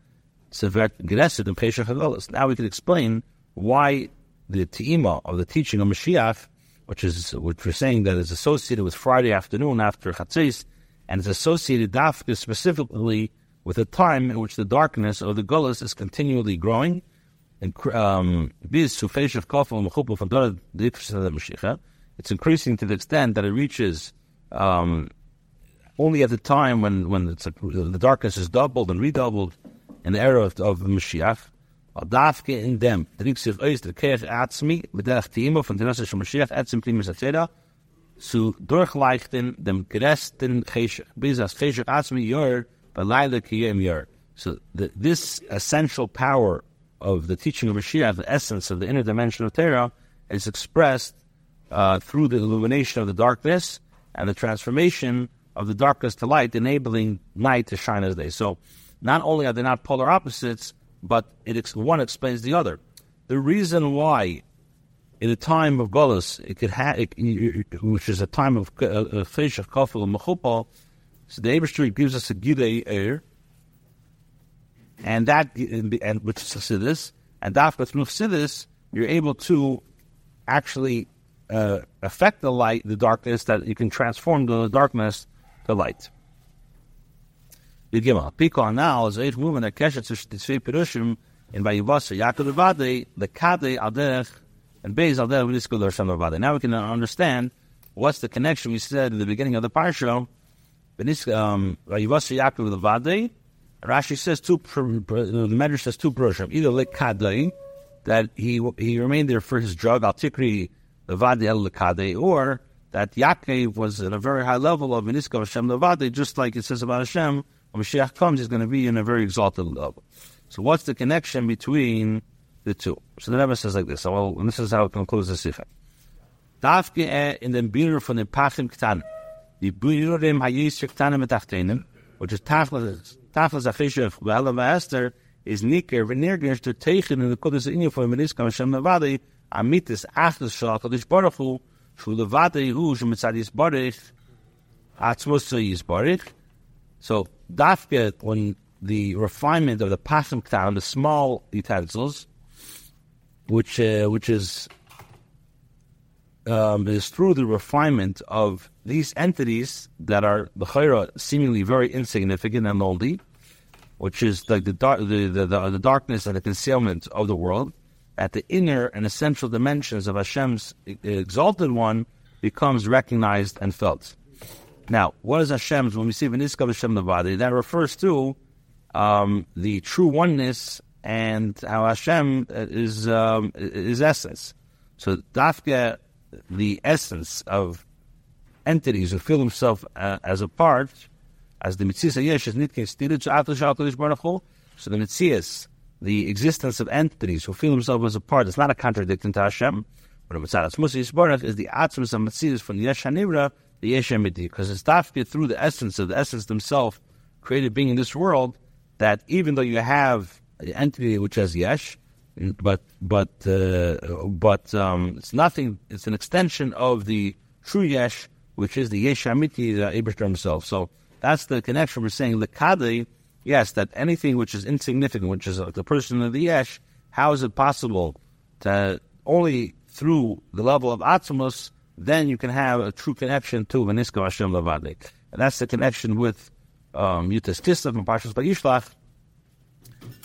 severt geresset in Pesach Hagalos. Now we can explain why the teima of the teaching of Mashiach, which is which we're saying that is associated with Friday afternoon after Chatzes, and is associated dafke specifically with a time in which the darkness of the Gullus is continually growing. And um, the it's increasing to the extent that it reaches um, only at the time when, when a, the darkness is doubled and redoubled in the era of, of Mashiach. Dafke in dem, drinkt sich aus der Kirche Atzmi, mit der Tima von der Nasa Mashiach, Atzim Primus Atzera, zu durchleichten dem geresten Cheshach, bis as Cheshach Atzmi Yor, Belaila Kiyem Yor. So the, this essential power of the teaching of Mashiach, the essence of the inner dimension of Torah, is expressed uh, through the illumination of the darkness and the transformation of the darkness to light, enabling night to shine as day. So, not only are they not polar opposites, but it one explains the other. The reason why, in a time of Golas, it could have, which is a time of uh, fish of kafel and mechupal, so the Abishter gives us a gidei air, and that, and is sidis, and after through sidis, you're able to actually uh, affect the light, the darkness, that you can transform the darkness to light. Yigimah. Pikon now is eight women that keshet the tzvei perushim in Vayivasa Yaakov Levade, the Kade Alderech, and Beis Alderech V'niskul Hashem Levade. Now we can understand what's the connection we said in the beginning of the parsha. Um, Rashi says two. The Medrash says two perushim. Either lekadei that he he remained there for his drug al tikri Levade El Lekade, or that Yaakov was at a very high level of Miniska Hashem Levade, just like it says about Hashem, when Mashiach comes, he's going to be in a very exalted level. So what's the connection between the two? So the Rebbe says like this, well, and this is how it concludes the Sifat. Dafke eh, in den Bier von den Pachim Ktan, die Biurim Hayis Ktanim Metachtenim, which is Taflas, Taflas Afishev, V'Ela V'Ester, is Niker, V'Nirgish, to Teichen in the Kodesh Inyo for Miniska Hashem Levade, amitis achas shal kadosh baruch hu shu levade hu shu mitzad yisbarich atzmos yisbarich so dafke when the refinement of the pasim ktan, the small utensils, which uh, which is um, is through the refinement of these entities that are the seemingly very insignificant and lonely, which is like the, the, the, the, the darkness and the concealment of the world at the inner and essential dimensions of Hashem's exalted one becomes recognized and felt. Now, what is Hashem's? When we see Veniska Hashem Levadi, that refers to um, the true oneness and how Hashem is um, is essence. So Dafka, the essence of entities who feel themselves uh, as a part, as the Mitzvah Yesh is Stirit So the Mitzvah the existence of entities who feel themselves as a part is not a contradiction to Hashem. But Mitzadas Musa Yisborach is the Atzmas of Mitzvahs from the Yesh Hanivra, the Yesh because it's tafkid through the essence of the essence themselves, created being in this world, that even though you have an entity which has Yesh, but but uh, but um, it's nothing. It's an extension of the true Yesh, which is the Yesh Amiti, the Abraham himself. So that's the connection. We're saying the Kadei yes, that anything which is insignificant, which is like the person of the yesh, how is it possible to only through the level of atzmus, then you can have a true connection to Veniska Hashem Lavadik. And that's the connection with um, Yud Tes Kislev and Parshas Vayishlach,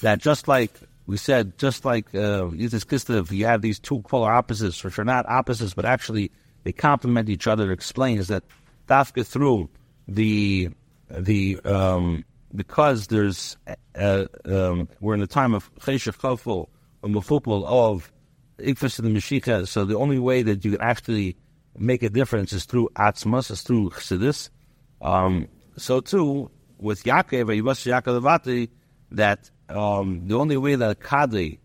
that just like we said, just like uh, Yud Tes Kislev, you have these two polar opposites, which are not opposites, but actually they complement each other, explains that Dafka through the the um, because there's uh, um, we're in the time of Cheshach Chofel and Mufupul of Ikfas the Mashiach, so the only way that you can actually make a difference is through Atzmas, is through Chassidus. Um, so too, with Yaakov, Yivas Yaakov that um, the only way that a Kadi,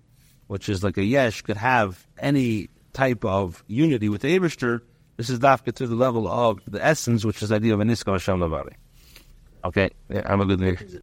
which is like a Yesh, could have any type of unity with the Abishter, this is dafka to the level of the essence, which is the idea of a Niska Hashem Levati. Okay, yeah, have a good day.